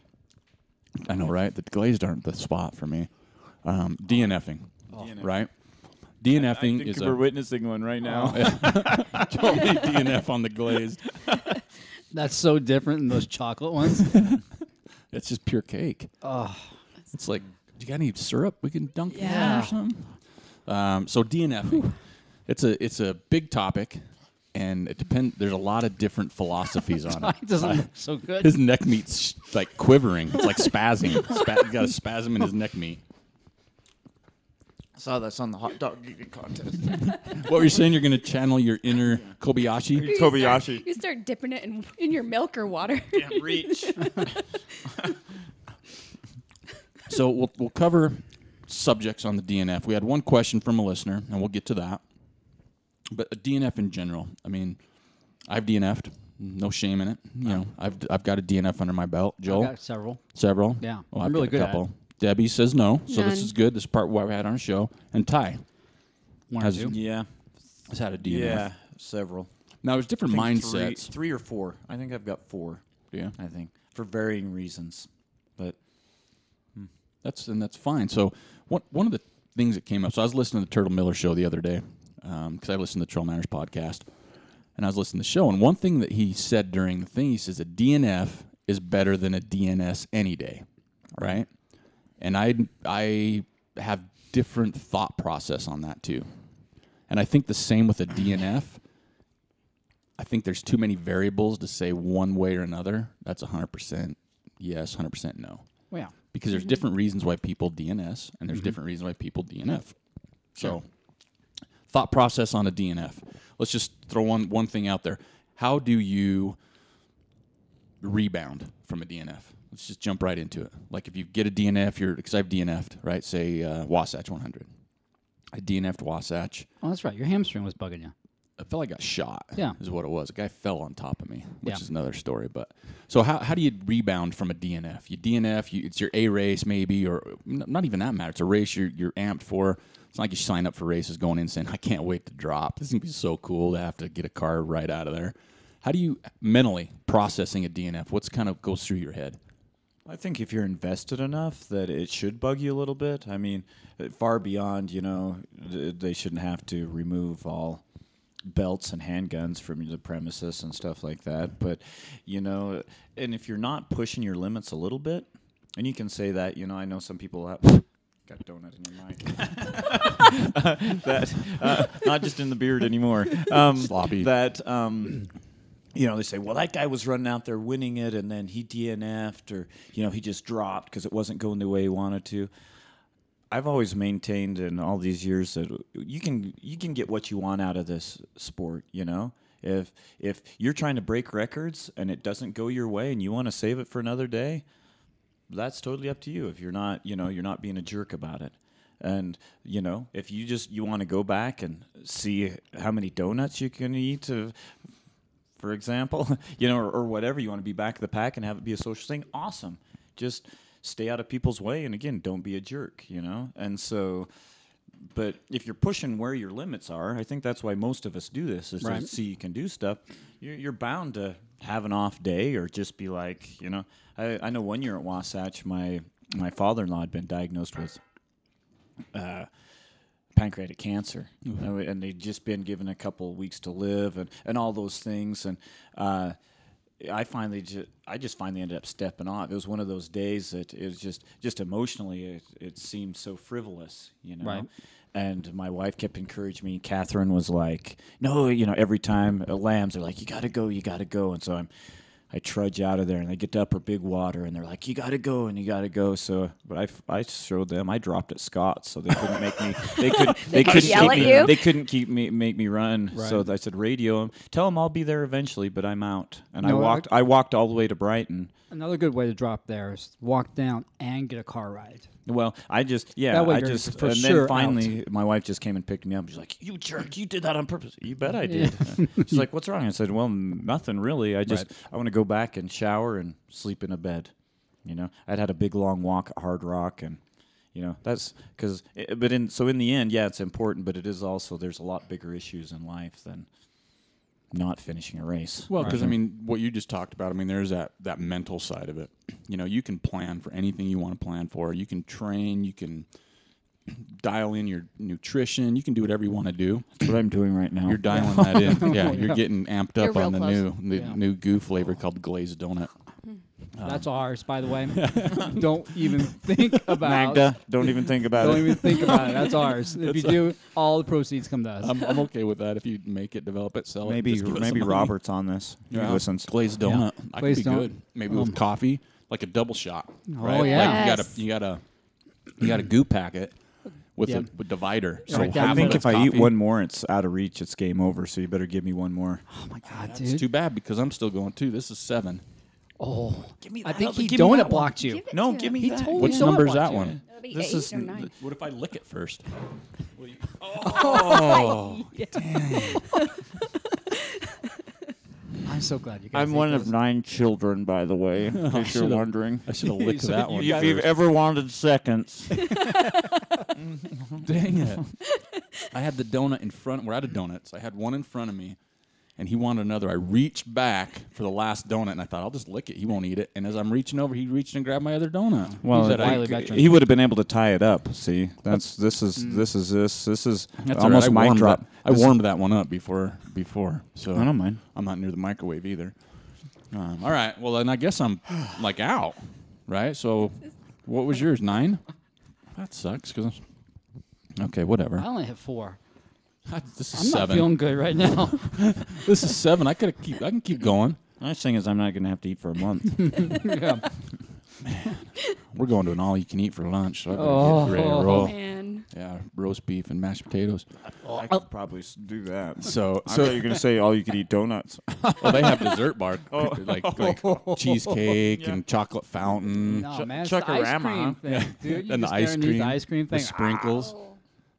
I know, right? The glazed aren't the spot for me. Um, DNFing, right? I DNFing think is we're a witnessing one right now. Joel made DNF on the glazed. That's so different than those chocolate ones. It's just pure cake. oh, It's like, do you got any syrup we can dunk in Yeah. that or something? Um, so DNFing, it's a it's a big topic, and it depend. There's a lot of different philosophies on it. it doesn't look so good. His neck meat's like quivering. It's like spazzing. Spa- he got a spasm in his neck meat. I saw this on the hot dog eating contest. What were you saying? You're going to channel your inner Kobayashi? You start- Kobayashi. You start dipping it in, in your milk or water. Can't reach. So we'll we'll cover subjects on the DNF. We had one question from a listener, and we'll get to that. But a DNF in general. I mean, I've DNF'd. No shame in it. You know, I've I've got a DNF under my belt. Joel, I got several. several. Yeah, well, I'm I've really got a good at couple. Debbie says no, so this is good. This is part why we had on our show. And Ty One Has- or two. yeah. has had a DNF. Yeah. Several. Now there's different I think mindsets. Three, three or four. I think I've got four. Yeah. I think for varying reasons. But hmm. That's and that's fine. So one one of the things that came up. So I was listening to the Turtle Miller show the other day Um, because I listened to the Trail Manners podcast, and I was listening to the show. And one thing that he said during the thing, he says a DNF is better than a DNS any day, right? And I I have different thought process on that too, and I think the same with a DNF. I think there's too many variables to say one way or another. That's 100% yes, 100% no Well, yeah. because there's mm-hmm. different reasons why people DNS and there's mm-hmm. different reasons why people DNF. So, thought process on a DNF. Let's just throw one one thing out there. How do you rebound from a DNF? Let's just jump right into it. Like if you get a DNF, you're because I've DNF'd, right? Say uh, Wasatch 100. I DNF'd Wasatch. Oh, that's right. Your hamstring was bugging you. I felt like I got shot. Yeah. is what it was. A guy fell on top of me, which Yeah. is another story. But so how, how do you rebound from a DNF? You DNF, you, it's your A race maybe, or n- not even that matter. It's a race you're you're amped for. It's not like you sign up for races going in saying I can't wait to drop. This is gonna be so cool to have to get a car right out of there. How do you mentally processing a DNF? What's kind of goes through your head? I think if you're invested enough that it should bug you a little bit. I mean, uh, far beyond, you know, they shouldn't have to remove all belts and handguns from the premises and stuff like that. But, you know, and if you're not pushing your limits a little bit, and you can say that, you know, I know some people have. Got donut in your mic. that uh, not just in the beard anymore. Um, Sloppy. That um, you know, they say, well, that guy was running out there winning it, and then he DNF'd, or you know, he just dropped because it wasn't going the way he wanted to. I've always maintained in all these years that you can you can get what you want out of this sport. You know, if if you're trying to break records and it doesn't go your way, and you want to save it for another day, that's totally up to you. If you're not, you know, you're not being a jerk about it. And you know, if you just you want to go back and see how many donuts you can eat to for example, you know, or, or whatever. You want to be back of the pack and have it be a social thing. Awesome. Just stay out of people's way, and again, don't be a jerk. You know, and so. But if you're pushing where your limits are, I think that's why most of us do this is Right. to see you can do stuff. You're, you're bound to have an off day or just be like, you know. I, I know one year at Wasatch, my my father-in-law had been diagnosed with uh, pancreatic cancer, and we- and they'd just been given a couple of weeks to live, and, and all those things. And uh, I finally, ju- I just finally ended up stepping off. It was one of those days that it was just, just emotionally, it, it seemed so frivolous, you know. Right. And my wife kept encouraging me. Catherine was like, "No, you know, every time uh, lambs are like, you got to go, you got to go." And so I'm, I trudge out of there, and they get to upper big water, and they're like, "You got to go, and you got to go." So, but I, I showed them. I dropped at Scott's, so they couldn't make me. They could. They, could couldn't yell keep at me. you? They couldn't keep me make me run. So I said, radio them, Tell them I'll be there eventually, but I'm out." And No, I- walked. I walked all the way to Brighton. Another good way to drop there is walk down and get a car ride. Well, I just yeah, That way I you're just for and then finally my wife just came and picked me up. She's like, "You jerk! You did that on purpose." You bet I did. She's like, "What's wrong?" I said, "Well, nothing really. I just I want to go back and shower and sleep in a bed." You know, I'd had a big long walk at Hard Rock and. You know that's because, eh, but in so in the end, yeah, it's important, but it is also there's a lot bigger issues in life than not finishing a race. Well, because I mean, what you just talked about, I mean, there's that that mental side of it. You know, you can plan for anything you want to plan for. You can train. You can dial in your nutrition. You can do whatever you want to do. That's what I'm doing right now. You're dialing that in. Yeah, you're getting amped You're up on the close. new the Yeah. new goo flavor called glazed donut. That's um, ours, by the way. don't even think about. It. Magda, don't even think about it. Don't it. even think about it. That's ours. If you do, all the proceeds come to us. I'm, I'm okay with that if you make it, develop it, sell it. Maybe just give us maybe the money. Robert's on this. He listens. glazed donut. That Glazed could be donut. good. Maybe with um, coffee, like a double shot. Oh, right? yeah. Like you got a you got a you got a goo packet with Yeah. a with divider. So Right, half I of think it's if I eat coffee. one more, it's out of reach. It's game over. So you better give me one more. oh my god, dude. it's too bad because I'm still going too. This is seven. Oh, Give me I think he give donut blocked you. No, give me He that. told Which me number is that one? you. It'll be This eight is or nine. What if I lick it first? Oh. I'm so glad you guys. I'm one those. of nine children, by the way, in case you're wondering. I should have licked that one. got- If you've ever wanted seconds, Dang it! I had the donut in front. We're out of donuts. I had one in front of me, and he wanted another. I reached back for the last donut, and I thought I'll just lick it. He won't eat it. And as I'm reaching over, he reached and grabbed my other donut. well, He said, wily veteran. he would have been able to tie it up. See, that's this is this is this this is That's all almost right. I mic warmed drop. That, I This- warmed that one up before before, so I don't mind. I'm not near the microwave either. Um, all right. Well, then I guess I'm like out, right? So, what was yours? Nine. That sucks. Cause okay, whatever. I only have four. This is I'm not seven. feeling good right now. This is seven. I could keep. I can keep going. Nice thing is, I'm not going to have to eat for a month. yeah. Man, We're going to an all-you-can-eat for lunch, so I better Oh. get ready to roll. Oh, man. Yeah, roast beef and mashed potatoes. Oh, I could probably s- do that. So, I so thought you were going to say all you could eat donuts. well, they have dessert bar oh. like like cheesecake and chocolate fountain. No, Ch- man, it's the ice Chuckarama, cream thing, dude. You and the just ice there and cream, the ice cream the thing. sprinkles.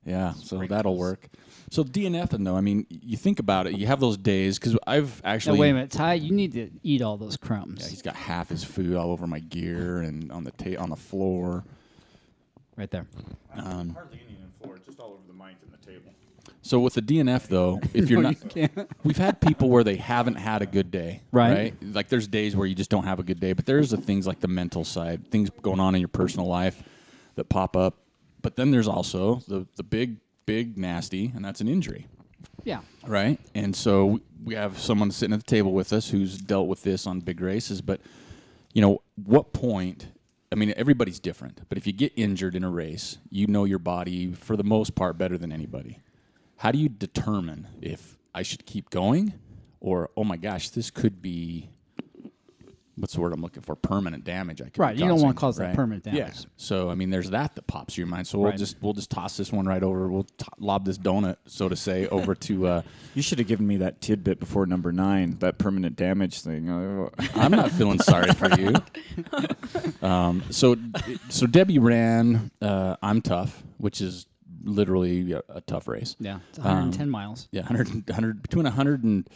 Yeah, so that'll work. So DNFing though, I mean, you think about it. You have those days because I've Now, actually. wait a minute, Ty. You need to eat all those crumbs. Yeah, he's got half his food all over my gear and on the ta- on the floor. right there. Um, Hardly any on the floor, just all over the mic and the table. So with the DNF though, if you're No, not, you can't. we've had people where they haven't had a good day, Right. Like there's days where you just don't have a good day, but there's the things like the mental side, things going on in your personal life that pop up. But then there's also the the big big nasty, and that's an injury, Yeah. right? And so we have someone sitting at the table with us who's dealt with this on big races, but you know, what point I mean, everybody's different, but if you get injured in a race, you know your body for the most part better than anybody. How do you determine if I should keep going or oh my gosh, this could be what's the word I'm looking for? Permanent damage. I could be Right, you don't wanna causing, cause that right? permanent Yeah. damage. So I mean, there's that that pops your mind. So we'll Right. just we'll just toss this one right over. We'll t- lob this donut, so to say, over to. Uh, You should have given me that tidbit before number nine, that permanent damage thing. I'm not feeling sorry for you. Um, so, so Debbie ran. Uh, IMTUF, which is literally a, a tough race. Yeah. It's 110 Um, miles. Yeah, 100, 100 between 100 and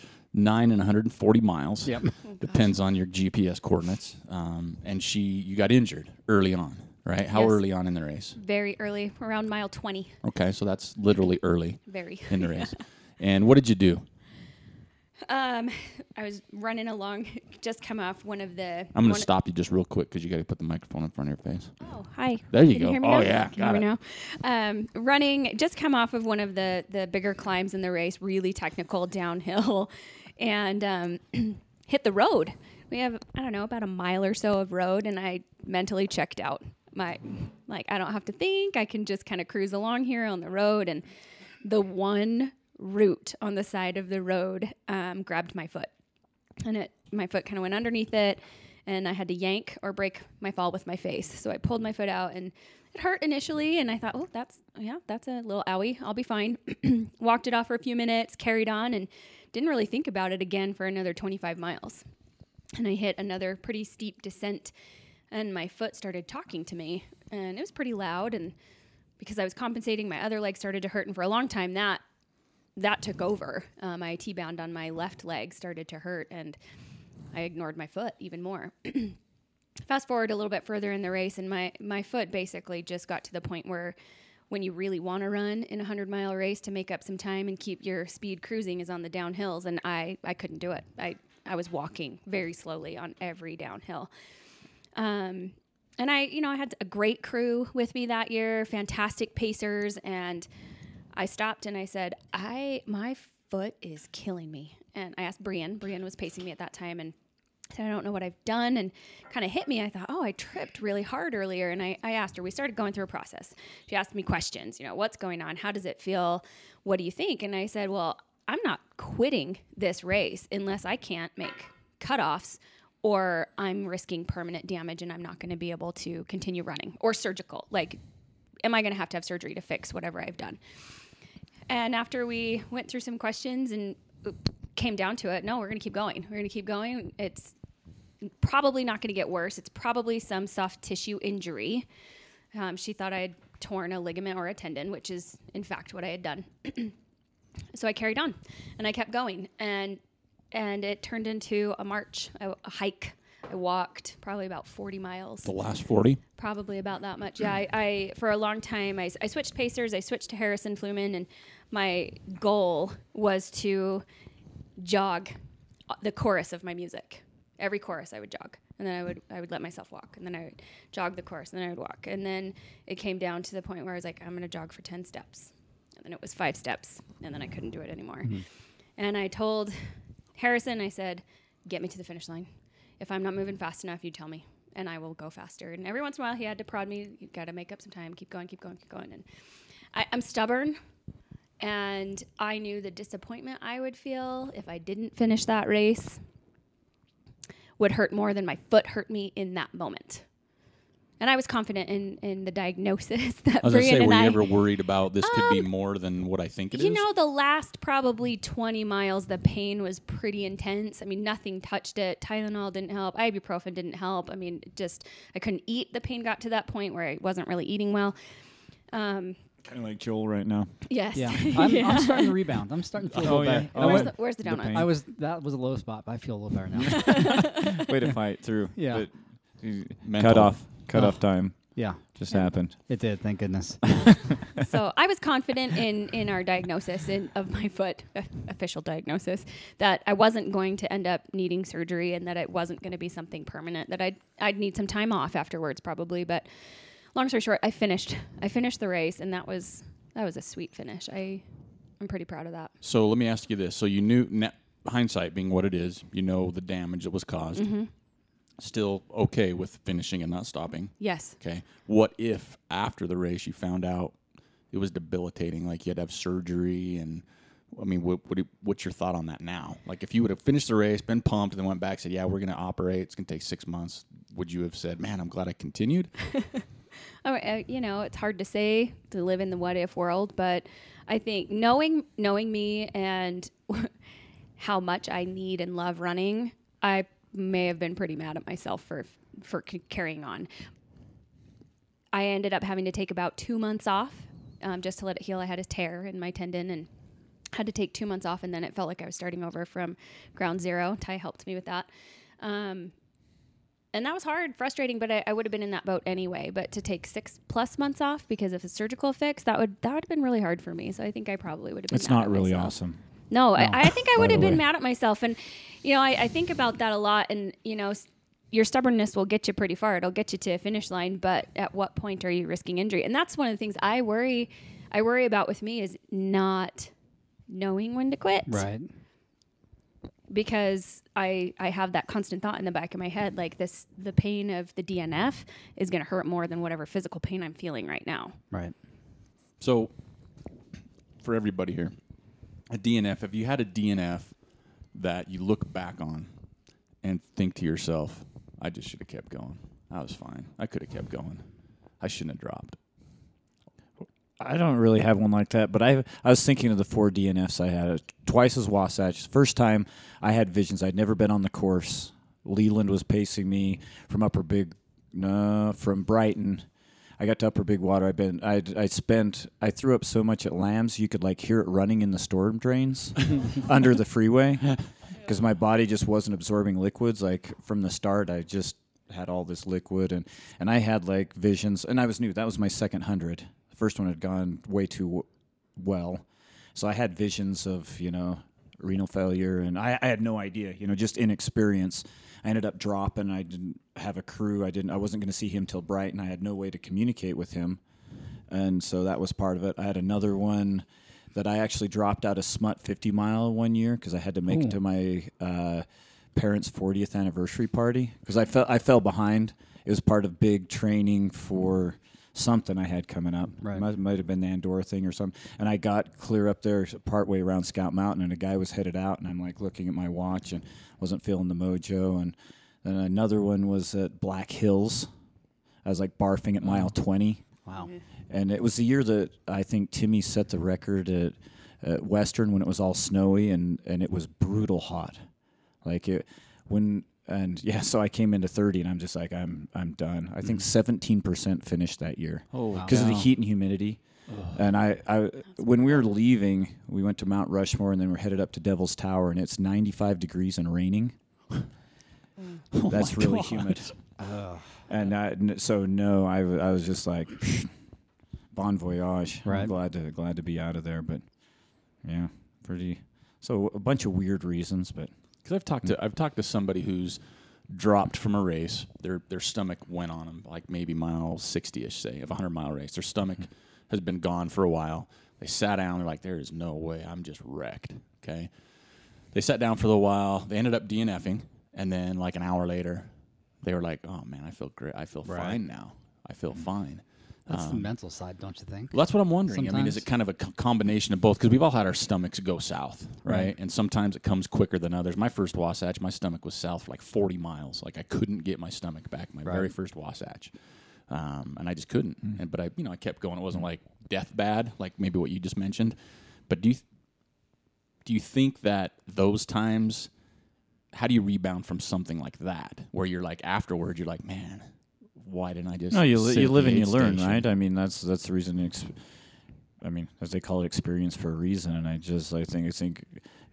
140 miles. Yep. Depends on your GPS coordinates. Um, and she, you got injured early on, right? How Yes. early on in the race? Very early, around mile 20. Okay, so that's literally early Very. in the race. And what did you do? Um, I was running along, just come off one of the. I'm going one- to stop you just real quick because you got to put the microphone in front of your face. Oh, hi. There you Can go. hear me Oh, now? yeah, Can you got hear me now? Um, running, just come off of one of the the bigger climbs in the race, really technical downhill, and um, hit the road. We have I don't know about a mile or so of road, and I mentally checked out. My like I don't have to think. I can just kind of cruise along here on the road, and the one root on the side of the road um, grabbed my foot and it my foot kind of went underneath it and I had to yank or break my fall with my face. So I pulled my foot out and it hurt initially and I thought, "Oh, that's yeah, that's a little owie. I'll be fine." Walked it off for a few minutes, carried on and didn't really think about it again for another 25 miles. And I hit another pretty steep descent and my foot started talking to me and it was pretty loud and because I was compensating, my other leg started to hurt and for a long time that that took over. Uh, my IT band on my left leg started to hurt, and I ignored my foot even more. Fast forward a little bit further in the race, and my, my foot basically just got to the point where when you really want to run in a 100 mile race to make up some time and keep your speed cruising is on the downhills, and I, I couldn't do it. I, I was walking very slowly on every downhill. Um, and I, you know, I had a great crew with me that year, fantastic pacers, and I stopped and I said, "I my foot is killing me." And I asked Brian. Brian was pacing me at that time, and said, "I don't know what I've done." And kind of hit me. I thought, "Oh, I tripped really hard earlier." And I, I asked her. We started going through a process. She asked me questions. You know, what's going on? How does it feel? What do you think? And I said, "Well, I'm not quitting this race unless I can't make cutoffs." Or I'm risking permanent damage and I'm not going to be able to continue running or surgical. Like, am I going to have to have surgery to fix whatever I've done? And after we went through some questions and came down to it, no, we're going to keep going. We're going to keep going. It's probably not going to get worse. It's probably some soft tissue injury. Um, she thought I had torn a ligament or a tendon, which is in fact what I had done. so I carried on and I kept going. And and it turned into a march, a, a hike. I walked probably about 40 miles The last 40? probably about that much. Yeah, I, I for a long time I, I switched pacers. I switched to Harrison Fluman, and my goal was to jog the chorus of my music. Every chorus I would jog, and then I would I would let myself walk, and then I would jog the chorus, and then I would walk, and then it came down to the point where I was like, I'm gonna jog for ten steps, and then it was five steps, and then I couldn't do it anymore. Mm-hmm. And I told Harrison, I said, get me to the finish line. If I'm not moving fast enough, you tell me, and I will go faster. And every once in a while, he had to prod me. You got to make up some time. Keep going, keep going, keep going. And I, I'm stubborn, and I knew the disappointment I would feel if I didn't finish that race would hurt more than my foot hurt me in that moment. And I was confident in, in the diagnosis that I was Brian say, and were you I. ever worried about this could be more than what I think it is? You know, the last probably 20 miles, the pain was pretty intense. I mean, nothing touched it. Tylenol didn't help. Ibuprofen didn't help. I mean, just, I couldn't eat. The pain got to that point where I wasn't really eating well. Um, kind of like Joel right now. yes. Yeah. I'm, I'm starting to rebound. I'm starting to feel a Oh, little yeah. better. Oh, I, where's, was, the, where's the the donut? pain. I was that was a low spot, but I feel a little better now. Way to fight through. Yeah. But cut off, cut Oh. off time. Yeah, Just happened. it did. Thank goodness. so I was confident in in our diagnosis in, of my foot, uh, official diagnosis, that I wasn't going to end up needing surgery and that it wasn't going to be something permanent. That I'd I'd need some time off afterwards probably. But long story short, I finished I finished the race and that was that was a sweet finish. I I'm pretty proud of that. So let me ask you this: So you knew, na- hindsight being what it is, you know the damage that was caused. Mm-hmm. Still okay with finishing and not stopping. Yes. Okay. What if after the race you found out it was debilitating, like you had to have surgery and I mean, what, what, what's your thought on that now? Like, if you would have finished the race, been pumped, and then went back, said, "Yeah, we're going to operate. It's going to take six months," would you have said, "Man, I'm glad I continued"? Uh, you know, it's hard to say to live in the what if world, but I think knowing knowing me and how much I need and love running, I may have been pretty mad at myself for for carrying on. I ended up having to take about two months off um, just to let it heal. I had a tear in my tendon and had to take two months off, and then it felt like I was starting over from ground zero. Ty helped me with that. Um, and that was hard, frustrating, but I, I would have been in that boat anyway. But to take six plus months off because of a surgical fix, that would that would have been really hard for me. So I think I probably would have been. It's mad not at really myself. awesome. No, I, I think I would have been way. mad at myself, and you know, I, I think about that a lot. And you know, your stubbornness will get you pretty far. It'll get you to a finish line, but at what point are you risking injury? And that's one of the things I worry. I worry about with me is not knowing when to quit right. Because I I have that constant thought in the back of my head like this the pain of the DNF is going to hurt more than whatever physical pain I'm feeling right now. Right. So, for everybody here, a DNF, if you had a DNF that you look back on and think to yourself, I just should have kept going. I was fine. I could have kept going. I shouldn't have dropped. I don't really have one like that, but I I was thinking of the four DNFs I had. Twice as Wasatch. First time I had visions. I'd never been on the course. Leland was pacing me from Upper Big, no, from Brighton. I got to Upper Big Water. I've been. I I spent. I threw up so much at Lambs you could like hear it running in the storm drains under the freeway because my body just wasn't absorbing liquids. Like from the start, I just had all this liquid and and I had like visions. And I was new. That was my second hundred. The first one had gone way too w- well, so I had visions of you know renal failure, and I, I had no idea. You know, just inexperience. I ended up dropping. I didn't have a crew. I didn't. I wasn't going to see him till Brighton. I had no way to communicate with him, and so that was part of it. I had another one that I actually dropped out of Smut 50 mile one year because I had to make it to my uh, parents' 40th anniversary party because I fell I fell behind. It was part of big training for something I had coming up. Right. Might, might have been the Andorra thing or something. And I got clear up there partway around Scout Mountain, and a guy was headed out, and I'm like looking at my watch and wasn't feeling the mojo. And then another one was at Black Hills. I was like barfing at mile 20 Wow. and it was the year that I think Timmy set the record at, at Western when it was all snowy and and it was brutal hot, like it when and yeah. So I came into thirty and I'm just like I'm I'm done. I think mm. seventeen percent finished that year Oh, because of the heat and humidity. And I, I when we were leaving, we went to Mount Rushmore and then we're headed up to Devil's Tower and it's 95 degrees and raining. That's really humid. And I, n- so no, I, w- I was just like, bon voyage. Right. I'm glad to glad to be out of there, but yeah, pretty. So a bunch of weird reasons, but Because I've talked to I've talked to somebody who's dropped from a race. Their their stomach went on them, like maybe mile sixty ish, say, of a hundred mile race. Their stomach hmm. has been gone for a while. They sat down. They're like, "There is no way. I'm just wrecked." Okay. They sat down for a little while. They ended up DNFing, and then like an hour later, they were like, "Oh man, I feel great. I feel Right. fine now. I feel hmm. fine." That's the mental side, don't you think? Well, that's what I'm wondering. I mean, is it kind of a co- combination of both? Because we've all had our stomachs go south, right? Right. And sometimes it comes quicker than others. My first Wasatch, my stomach was south for like 40 miles. Like I couldn't get my stomach back. My very first Wasatch, um, and I just couldn't. And but I, you know, I kept going. It wasn't like death bad, like maybe what you just mentioned. But do you do you think that those times? How do you rebound from something like that, where you're like afterwards, you're like, man, why didn't I just? no, you li- sit you live and you learn, station? right? I mean, that's that's the reason. Ex- I mean, as they call it, experience for a reason. And I just, I think, I think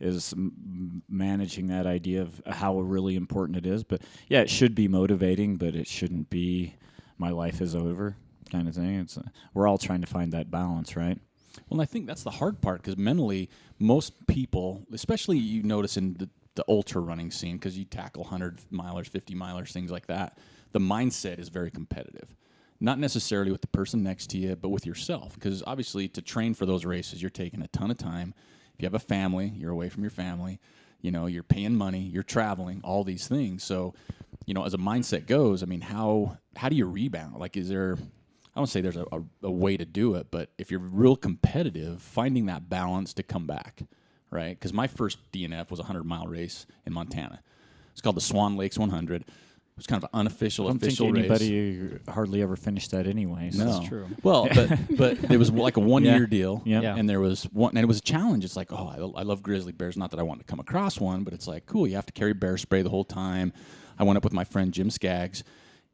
is m- managing that idea of how really important it is. But yeah, it should be motivating, but it shouldn't be my life is over kind of thing. It's uh, we're all trying to find that balance, right? Well, I think that's the hard part because mentally, most people, especially you notice in the, the ultra running scene, because you tackle 100 milers, 50 milers, things like that, the mindset is very competitive. Not necessarily with the person next to you, but with yourself. Because obviously, to train for those races, you're taking a ton of time. If you have a family, you're away from your family. You know, you're paying money, you're traveling, all these things. So, you know, as a mindset goes, I mean, how how do you rebound? Like, is there I don't say there's a, a, a, way to do it, but if you're real competitive, finding that balance to come back, right? Because my first DNF was a 100 mile race in Montana. It's called the Swan Lakes 100. It was kind of an unofficial, I don't official think race. anybody hardly ever finished that anyway. so- No, That's true. Well, but but it was like a one Yeah. year deal, Yeah. Yeah. and there was one, and it was a challenge. It's like, oh, I, I love grizzly bears. Not that I want to come across one, but it's like, cool. You have to carry bear spray the whole time. I went up with my friend Jim Skaggs.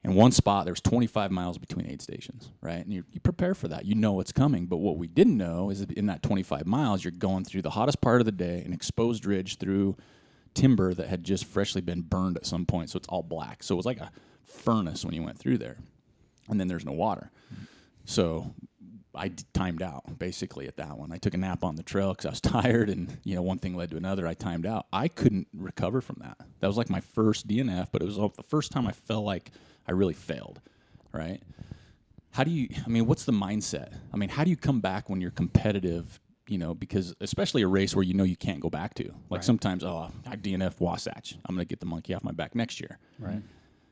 In one spot, there was 25 miles between aid stations, right? And you, you prepare for that. You know what's coming. But what we didn't know is that in that 25 miles, you're going through the hottest part of the day, an exposed ridge through timber that had just freshly been burned at some point. So it's all black. So it was like a furnace when you went through there. And then there's no water. So I d- timed out basically at that one. I took a nap on the trail because I was tired, and you know one thing led to another. I timed out. I couldn't recover from that. That was like my first DNF, but it was the first time I felt like I really failed. Right? How do you? I mean, what's the mindset? I mean, how do you come back when you're competitive? You know, because especially a race where you know you can't go back to. Like sometimes, oh, I DNF Wasatch. I'm going to get the monkey off my back next year. Right.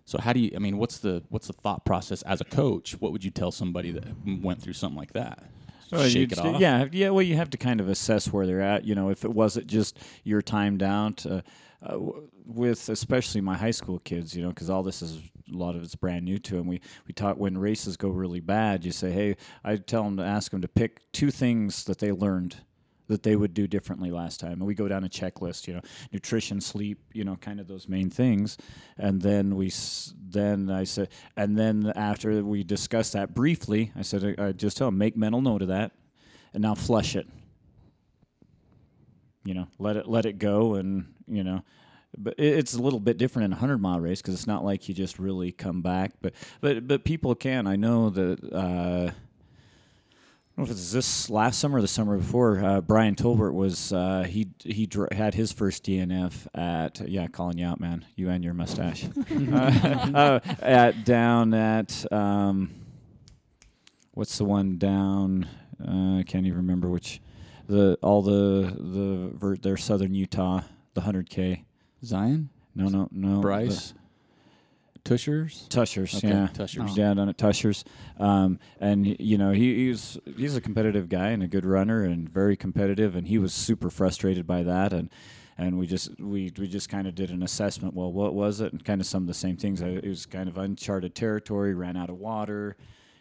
So how do you? I mean, what's the what's the thought process as a coach? What would you tell somebody that went through something like that? Well, Shake you'd it st- off. Yeah, yeah. Well, you have to kind of assess where they're at. You know, if it wasn't just your timed out, uh, uh, with especially my high school kids, you know, because all this is a lot of it's brand new to him. We we talk when races go really bad. You say, hey, I tell them to ask them to pick two things that they learned that they would do differently last time. And we go down a checklist, you know, nutrition, sleep, you know, kind of those main things. And then we, then I said, and then after we discussed that briefly, I said, I, I just tell them, make mental note of that, and now flush it. You know, let it let it go, and you know. But it's a little bit different in a hundred mile race because it's not like you just really come back. But but but people can. I know that uh, I don't know if it's this last summer or the summer before. Uh, Brian Tolbert was uh, he he dr- had his first DNF at yeah, calling you out, man, you and your mustache. uh, uh, at down at um, what's the one down? Uh, I can't even remember which. The all the the ver- their southern Utah, the hundred k. Zion, No, no, no. Bryce, Tushars. the Tushars, Okay, yeah, Tushars. yeah, down at Tushars, um, and you know he, he's he's a competitive guy and a good runner and very competitive, and he was super frustrated by that, and and we just we we just kind of did an assessment. Well, what was it? And kind of some of the same things. I- It was kind of uncharted territory, ran out of water,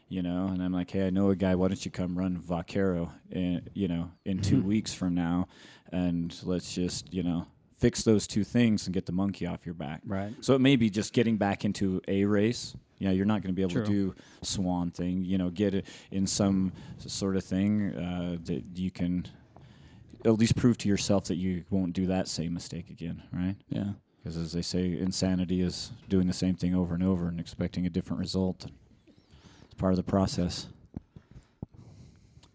you know. And I'm like, hey, I know a guy. Why don't you come run Vaquero, in, you know, in two weeks from now, and let's just you know fix those two things and get the monkey off your back. Right. So it may be just getting back into a race. Yeah, you're not going to be able to do swan thing. You know, get it in some sort of thing uh, that you can at least prove to yourself that you won't do that same mistake again, right? Yeah. Because as they say, insanity is doing the same thing over and over and expecting a different result. It's part of the process.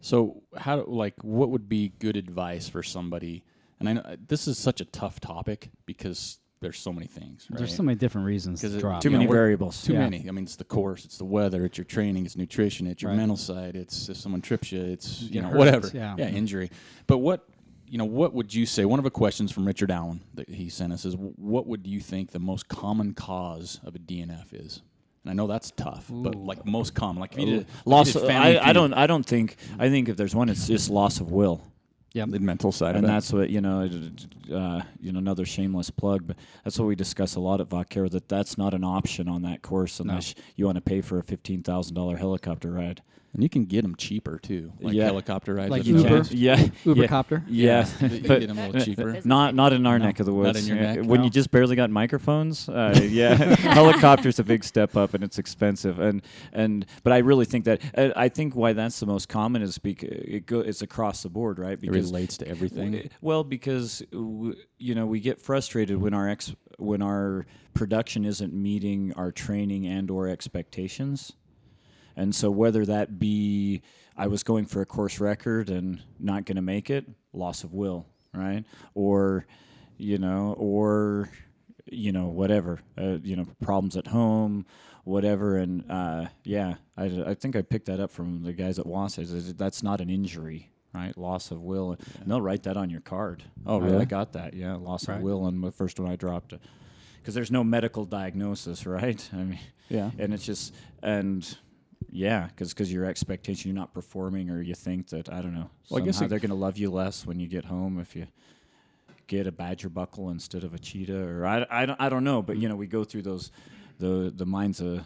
So how do- like what would be good advice for somebody? And I know uh, this is such a tough topic because there's so many things. Right? There's so many different reasons to drop. Too you know, many we're- variables. Too Yeah. many. I mean, it's the course, it's the weather, it's your training, it's nutrition, it's your Right. mental side, it's if someone trips you, it's you get know hurt, whatever. yeah. yeah, injury. But what you know, what would you say? One of the questions from Richard Allen that he sent us is, what would you think the most common cause of a DNF is? And I know that's tough, but like most common, like if you did, if you Loss. did Of, I, I don't. I don't think. I think if there's one, it's just loss of will. Yep. the mental side and of it. that's what you know uh, you know another shameless plug but that's what we discuss a lot at Vaquero that that's not an option on that course unless you want to pay for a $15,000 helicopter ride and you can get them cheaper too, like Yeah. helicopter rides. Like if you Uber? can. yeah Ubercopter? yeah, you can but get them a little cheaper. Not not in our No, neck of the woods. not in your Yeah, neck, when no. you just barely got microphones uh, yeah helicopter's a big step up and it's expensive and and but I really think that uh, I think why that's the most common is because it go, it's across the board right It relates to everything. W- Well, because w- you know we get frustrated when our ex when our production isn't meeting our training and or expectations. And so whether that be I was going for a course record and not going to make it, loss of will, right? Or you know, or you know, whatever, uh, you know, problems at home, whatever. And uh, yeah, I, I think I picked that up from the guys at Wasatch. That's not an injury, right? Loss of will. And they'll write that on your card. Oh, I- I, got that. Yeah, loss Right. of will on the first one I dropped. Because there's no medical diagnosis, right? I mean, Yeah. and it's just and yeah, because your expectation you're not performing or you think that I don't know. Well, I guess somehow it- they're going to love you less when you get home if you get a badger buckle instead of a cheetah or I, I, don't, I don't know but you know we go through those the the mind's a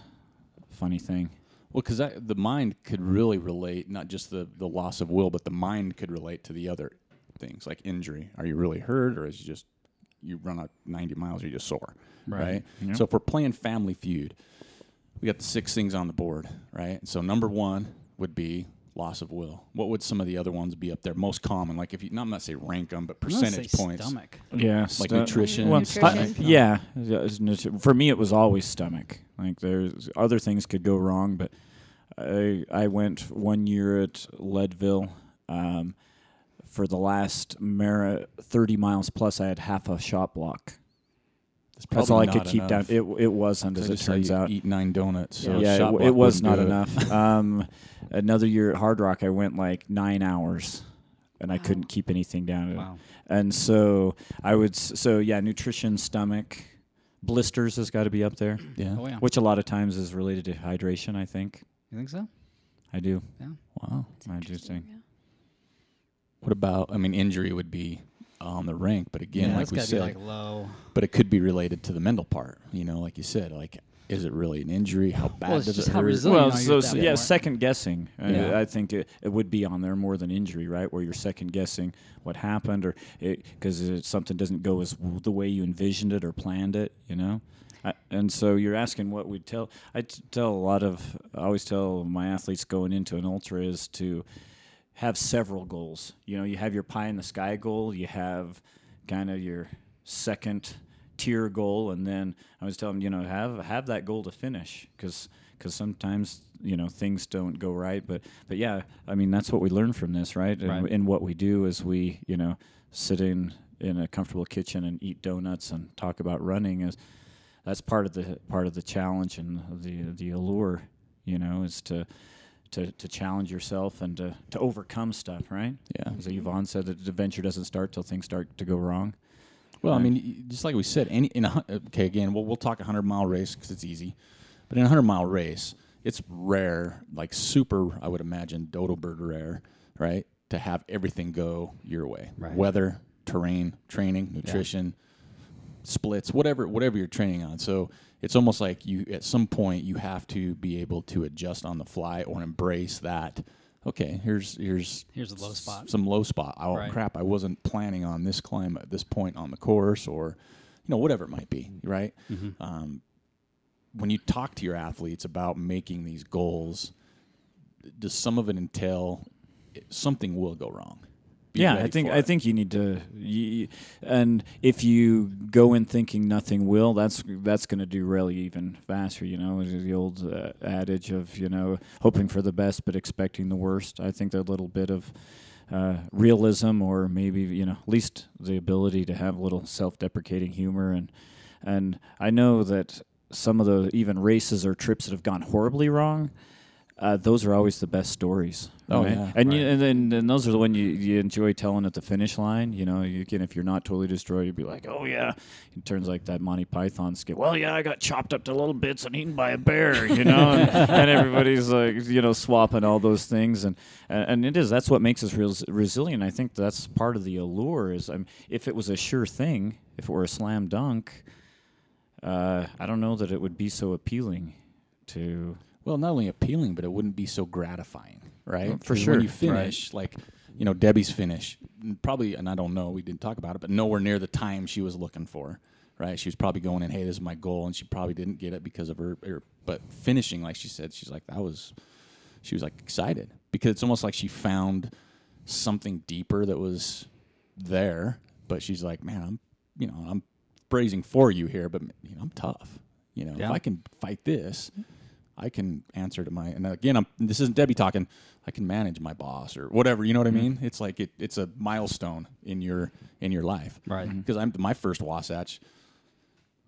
funny thing Well, because the mind could really relate, not just the, the loss of will, but the mind could relate to the other things like injury. Are you really hurt, or is it just you run out 90 miles, or you're just sore, right? Yeah. So if we're playing Family Feud, we got the six things on the board, right? So number one would be loss of will. What would some of the other ones be up there? Most common, like if you, not, I'm not say rank them, but percentage say points. Stomach. yeah Like nutrition. well, Nutrition. I- yeah yeah, it's nutri- for me it was always stomach like there's other things could go wrong but I I went one year at Leadville um, for the last mara 30 miles plus I had half a Shot Blok That's, That's all I could keep enough. down. It it wasn't, as it turns out. Eat nine donuts. So yeah, shot it, it was wouldn't not do it. enough. um, another year at Hard Rock, I went like nine hours, and I couldn't keep anything down. Wow. And so I would. So yeah, nutrition, stomach, blisters has got to be up there, Yeah. Oh yeah. which a lot of times is related to hydration. I think You think so? I do. Yeah. Wow. I do think. Yeah. What about? I mean, injury would be on the rank, but again, yeah, like we said, like low. but it could be related to the mental part. You know, like you said, like is it really an injury? How bad Well, it's does just it how hurt? resilient Well, are you so at s- that yeah, point? second guessing. Uh, Yeah. I think it, it would be on there more than injury, right? Where you're second guessing what happened, or because something doesn't go as the way you envisioned it or planned it, you know. I, and so you're asking what we'd tell. I t- tell a lot of. I always tell my athletes going into an ultra is to have several goals. You know, you have your pie in the sky goal. You have kind of your second tier goal, and then I was telling them, you know, have have that goal to finish because because sometimes you know things don't go right. But but yeah, I mean that's what we learn from this, right? And, Right. and what we do is we you know sit in in a comfortable kitchen and eat donuts and talk about running is that's part of the part of the challenge and the the allure. You know, is to to, to challenge yourself and to, to overcome stuff, right? Yeah. So Yvon said, that the adventure doesn't start till things start to go wrong. Well, I mean, just like we said, any in a okay, again, we'll we'll talk a hundred mile race because it's easy, but in a hundred mile race, it's rare, like super, I would imagine, dodo bird rare, right? To have everything go your way, Right. weather, terrain, training, nutrition, splits, whatever whatever you're training on. So it's almost like you at some point you have to be able to adjust on the fly or embrace that. Okay, here's here's Here's a low spot. Some low spot. Oh Right. crap! I wasn't planning on this climb at this point on the course, or you know whatever it might be. Right. Mm-hmm. Um, when you talk to your athletes about making these goals, does some of it entail something will go wrong? Yeah, I think I it. think you need to, you, and if you go in thinking nothing will, that's that's going to derail you even faster. You know, the old uh, adage of you know hoping for the best but expecting the worst. I think that little bit of uh, realism, or maybe you know, at least the ability to have a little self-deprecating humor, and and I know that some of the even races or trips that have gone horribly wrong. Uh, those are always the best stories. Oh, right? yeah, and you, and then and those are the one you, you enjoy telling at the finish line. You know, you can if you're not totally destroyed, you'd be like, oh yeah. It turns like that Monty Python skit. Well, yeah, I got chopped up to little bits and eaten by a bear. You know, and, and everybody's like, you know, swapping all those things, and and, and it is that's what makes us res- resilient. I think that's part of the allure. Is um, if it was a sure thing, if it were a slam dunk, uh, I don't know that it would be so appealing to. Well, not only appealing, but it wouldn't be so gratifying, right? Oh, for sure, When you right. finish, like, you know, Debbie's finish, probably, and I don't know, we didn't talk about it, but nowhere near the time she was looking for, right? She was probably going in, hey, this is my goal, and she probably didn't get it because of her, her but finishing, like she said, she's like, that was, she was like excited because it's almost like she found something deeper that was there, but she's like, man, I'm, you know, I'm praising for you here, but you know, I'm tough. You know, Yeah. if I can fight this, I can answer to my and again I'm this isn't Debbie talking. I can manage my boss or whatever. You know what I mm-hmm. mean? It's like it, it's a milestone in your in your life, Right. Because I'm my first Wasatch.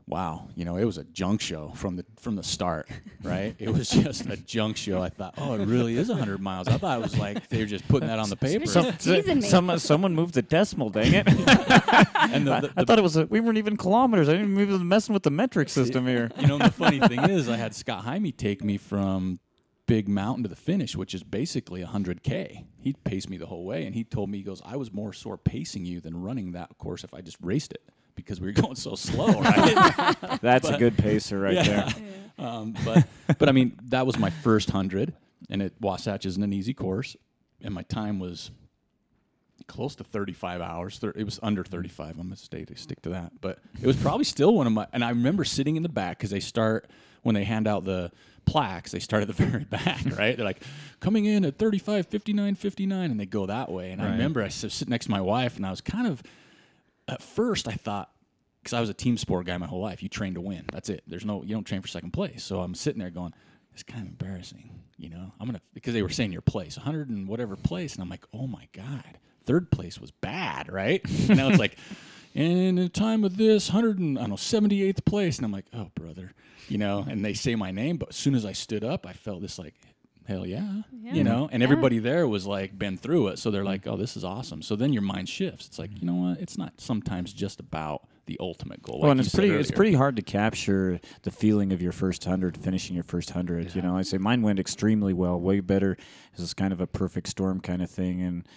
Wow, you know it was a junk show from the from the start, right? It was just a junk show. I thought, oh, it really is hundred miles. I thought it was like they were just putting that on the paper. Some- teasing me. Someone moved the decimal, dang it. and the, the, I thought it was, a, we weren't even kilometers. I didn't even be messing with the metric system here. You know, and the funny thing is, I had Scott Jaime take me from Big Mountain to the finish, which is basically 100K. He paced me the whole way, and he told me, he goes, I was more sore pacing you than running that course if I just raced it because we were going so slow, right? That's a good pacer right there. um, but, but I mean, that was my first 100, and it Wasatch isn't an easy course, and my time was close to 35 hours. Thir- It was under 35. I'm gonna stay to stick to that, but it was probably still one of my. And I remember sitting in the back because they start when they hand out the plaques. They start at the very back, right? They're like coming in at 35, 59, 59, and they go that way. And I remember I sit next to my wife, and I was kind of at first I thought because I was a team sport guy my whole life. You train to win. That's it. There's no you don't train for second place. So I'm sitting there going, it's kind of embarrassing, you know. I'm gonna because they were saying your place, 100 and whatever place, and I'm like, oh my god, third place was bad, right? And now it's like, in the time of this, 100 and I don't know 78th place, and I'm like, oh brother, you know. And they say my name, but as soon as I stood up, I felt this like. Hell yeah. Yeah. You know, and Yeah. everybody there was like been through it. So they're like, oh, this is awesome. So then your mind shifts. It's like, you know what? It's not sometimes just about the ultimate goal. Well, like and it's said pretty it's pretty hard to capture the feeling of your first hundred, finishing your first hundred. You know, I say mine went extremely well, way better. This is kind of a perfect storm kind of thing, and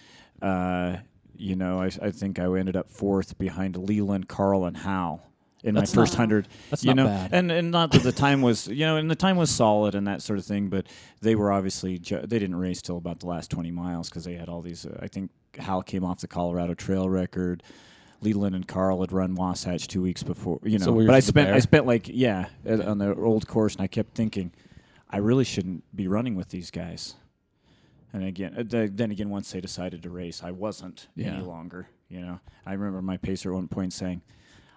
uh, you know, I, I think I ended up fourth behind Leland, Karl, and Hal. In That's my first not- hundred, that's you not know, bad. and and not that the time was, you know, and the time was solid and that sort of thing, but they were obviously ju- they didn't race till about the last twenty miles because they had all these. Uh, I think Hal came off the Colorado Trail record. Leland and Karl had run Wasatch two weeks before, you know. So we but I spent I spent like yeah on the old course, and I kept thinking, I really shouldn't be running with these guys. And again, uh, th- then again, once they decided to race, I wasn't Yeah. any longer. You know, I remember my pacer at one point saying.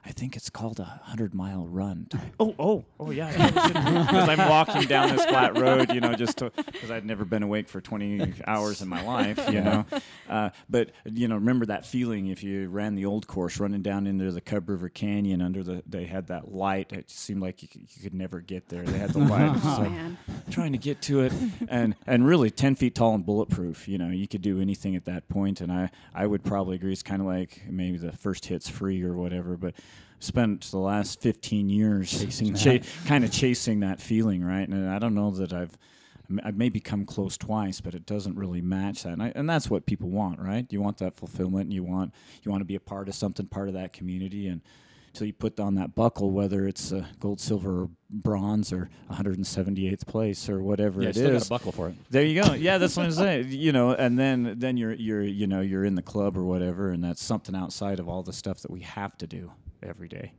I think it's called a hundred mile run. oh, oh, oh, yeah. Because I'm walking down this flat road, you know, just because I'd never been awake for 20 hours in my life, you know. Uh, but you know, remember that feeling if you ran the old course, running down into the Cub River Canyon under the. They had that light. It seemed like you, could- you could never get there. They had the light. It's Oh like, man. trying to get to it and and really 10 feet tall and bulletproof you know you could do anything at that point and i i would probably agree it's kind of like maybe the first hit's free or whatever but spent the last 15 years Chasing cha- kind of chasing that feeling right and i don't know that i've I've maybe come close twice, but it doesn't really match that, and, I, and that's what people want, right? You want that fulfillment, and you want you want to be a part of something, part of that community, and until you put on that buckle, whether it's uh, gold, silver, or bronze, or 178th place, or whatever Yeah, it a buckle for it. There you go. Yeah, that's what I'm saying. You know, and then then you're you're you know you're in the club or whatever, and that's something outside of all the stuff that we have to do every day.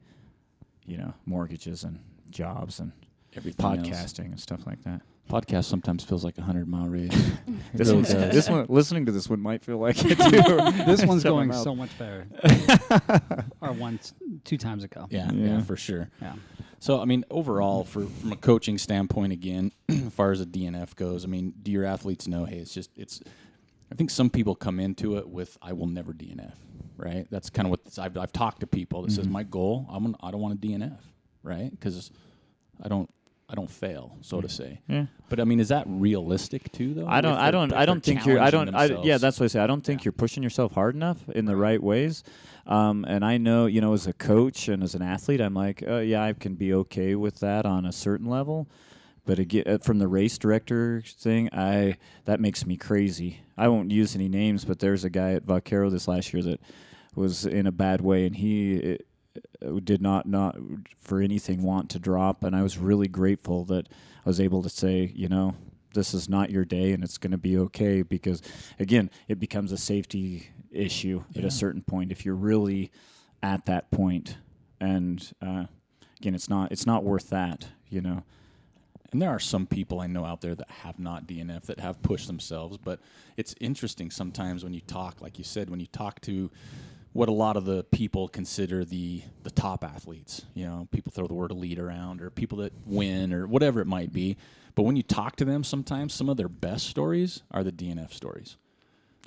You know, mortgages and jobs and Everything else. podcasting and stuff like that. Podcast sometimes feels like a hundred mile race. This really one, does. this one, listening to this one might feel like it too. This one's Shut going mouth. so much better. or once, two times ago. yeah, Yeah. yeah, for sure. Yeah. So, I mean, overall, for from a coaching standpoint, again, as far as a DNF goes, I mean, do your athletes know? Hey, it's just it's. I think some people come into it with I will never DNF, right? That's kind of what this, I've I've talked to people that says my goal I'm gonna, I don't want to DNF, right? Because I don't I don't fail, so to say. Yeah. But I mean, is that realistic too, though? I don't. I don't. I don't think you're. I don't. I, yeah, that's what I say. I don't think Yeah. you're pushing yourself hard enough in the right ways. Um, and I know, you know, as a coach and as an athlete, I'm like, uh, yeah, I can be okay with that on a certain level. But again, uh, from the race director thing, I that makes me crazy. I won't use any names, but there's a guy at Vaquero this last year that was in a bad way, and he uh, did not not for anything want to drop. And I was really grateful that I was able to say, you know, this is not your day, and it's going to be okay. Because again, it becomes a safety issue at a certain point if you're really at that point, and uh, again, it's not it's not worth that, you know. And there are some people I know out there that have not DNF that have pushed themselves, but it's interesting sometimes when you talk, like you said, when you talk to what a lot of the people consider the the top athletes. You know, people throw the word elite around, or people that win, or whatever it might be. But when you talk to them, sometimes some of their best stories are the DNF stories.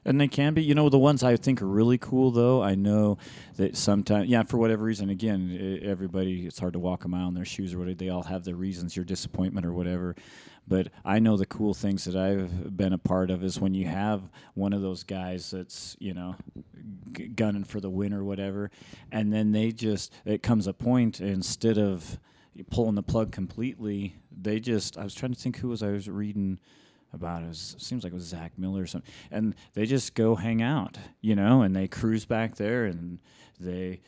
And they can be, you know, the ones I think are really cool. Though I know that sometimes, yeah, for whatever reason, again, everybody, it's hard to walk a mile in their shoes or whatever. They all have their reasons, your disappointment or whatever. But I know the cool things that I've been a part of is when you have one of those guys that's, you know, g- gunning for the win or whatever, and then they just, it comes a point instead of pulling the plug completely, they just, I was trying to think who was I was reading about it. was, seems like it was Zach Miller or something. And they just go hang out, you know, and they cruise back there and they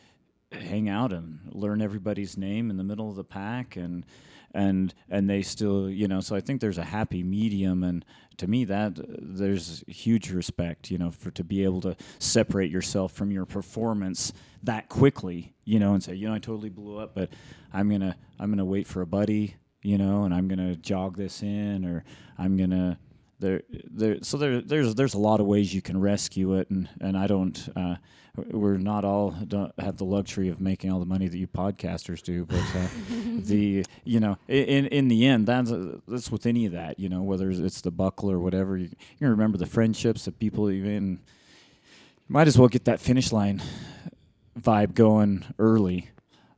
hang out and learn everybody's name in the middle of the pack and and and they still you know so i think there's a happy medium and to me that there's huge respect you know for to be able to separate yourself from your performance that quickly you know and say you know i totally blew up but i'm gonna i'm gonna wait for a buddy you know and i'm gonna jog this in or i'm gonna there, there. So there, there's there's a lot of ways you can rescue it, and and I don't. Uh, we're not all don't have the luxury of making all the money that you podcasters do, but uh, the you know in in the end that's that's with any of that you know whether it's the buckle or whatever you, you remember the friendships that people even might as well get that finish line vibe going early,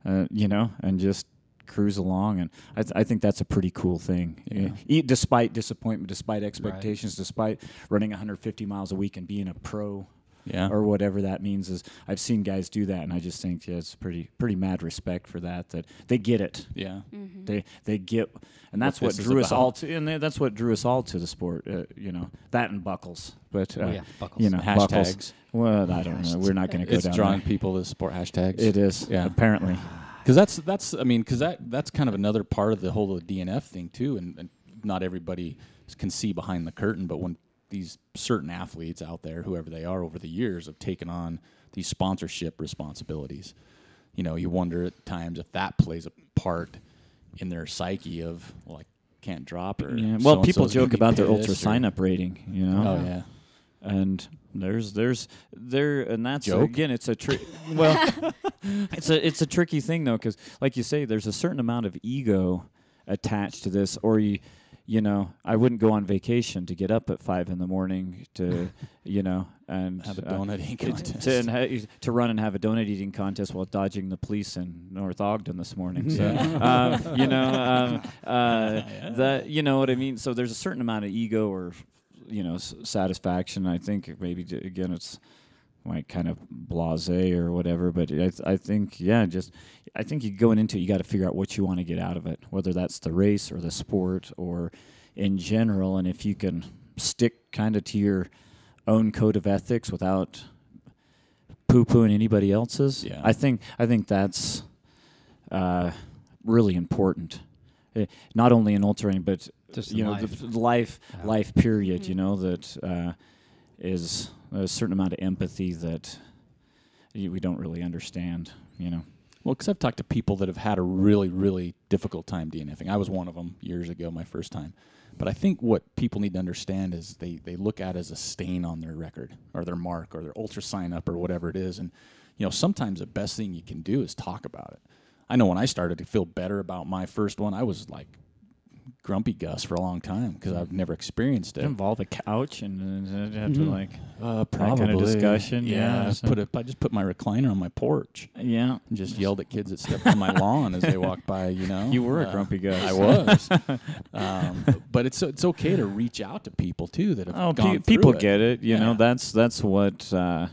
uh, you know, and just cruise along. And I, th- I think that's a pretty cool thing. Yeah. E- despite disappointment, despite expectations, despite running 150 miles a week and being a pro. Yeah. Or whatever that means is, I've seen guys do that, and I just think yeah, it's pretty pretty mad respect for that. That they get it, Yeah. they they get, and that's What what, drew us all to, and that's what drew us all to the sport. Uh, you know that and buckles, but uh, Oh, yeah, buckles. you know Hashtags. buckles. Well, I don't know. We're not going to go It's down. drawing there. people to sport hashtags. It is, Yeah. apparently. Because that's that's I mean because that that's kind of another part of the whole DNF thing too, and, and not everybody can see behind the curtain. But when these certain athletes out there, whoever they are, over the years have taken on these sponsorship responsibilities, you know, you wonder at times if that plays a part in their psyche of well, I can't drop or Yeah. Well, people joke about their ultra sign up rating, you know. Oh yeah, and there's there's there and that's Joke? again it's a tri- well it's a it's a tricky thing though because like you say there's a certain amount of ego attached to this or you you know I wouldn't go on vacation to get up at five in the morning to you know and have a uh, donut eating to, contest. to, and ha- to run and have a donut eating contest while dodging the police in North Ogden this morning. So, um, you know, um, uh, that you know what I mean. So there's a certain amount of ego or you know s- satisfaction. I think maybe again it's like kind of blasé or whatever. But I, th- I think yeah, just I think you going into it, you got to figure out what you want to get out of it, whether that's the race or the sport or in general, and if you can stick kind of to your own code of ethics without poo pooing anybody else's. Yeah. I think I think that's uh, really important. Eh, not only in altering, but Just you know life. the the life Yeah. life period. You know that uh, is a certain amount of empathy that y- we don't really understand. You know. Well, because I've talked to people that have had a really, really difficult time DNFing. I was one of them years ago, my first time. But I think what people need to understand is they, they look at it as a stain on their record or their mark or their ultra sign up or whatever it is. And, you know, sometimes the best thing you can do is talk about it. I know when I started to feel better about my first one, I was like grumpy Gus for a long time because I've never experienced it. involve a couch and uh, have to Mhm. like Uh, that kind of discussion, Yeah, yeah, I so- put a, I just put my recliner on my porch yeah. and just yelled at kids that stepped on my lawn as they walked by. You know, You were a Uh, grumpy Gus. I was. um, but it's it's okay to reach out to people too that have Oh, gone pe- people it. get it. You know, that's that's what. Uh,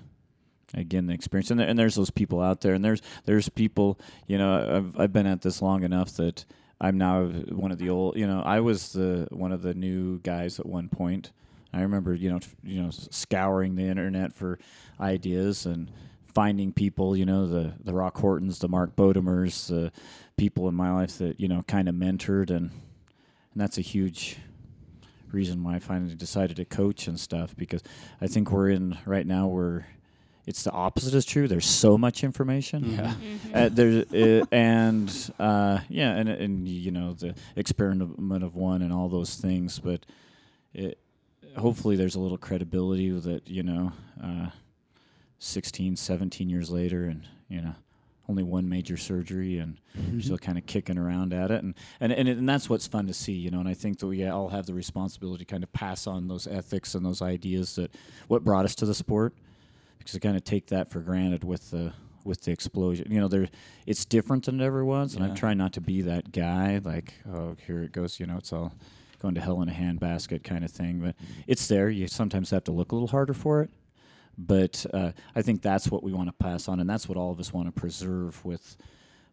again, the experience, and, there, and there's those people out there, and there's there's people. You know, I've I've been at this long enough that I'm now one of the old. You know, I was the one of the new guys at one point. I remember, you know, you know, scouring the internet for ideas and finding people. You know, the the Roch Hortons, the Mark Bodemers, the people in my life that you know kind of mentored, and and that's a huge reason why I finally decided to coach and stuff because I think we're in right now where it's the opposite is true. There's so much information. Yeah. Uh, there's uh, and uh, yeah, and and you know the experiment of one and all those things, but it hopefully there's a little credibility that you know uh, 16, 17 years later, and you know, only one major surgery, and you're still kind of kicking around at it, and and and, it, and that's what's fun to see, you know. And I think that we all have the responsibility to kind of pass on those ethics and those ideas that what brought us to the sport, because I kind of take that for granted with the with the explosion. You know, there it's different than it ever was, and I'm trying not to be that guy. Like, oh, here it goes. You know, it's all going to hell in a handbasket kind of thing. But it's there. You sometimes have to look a little harder for it. But uh, I think that's what we want to pass on, and that's what all of us want to preserve with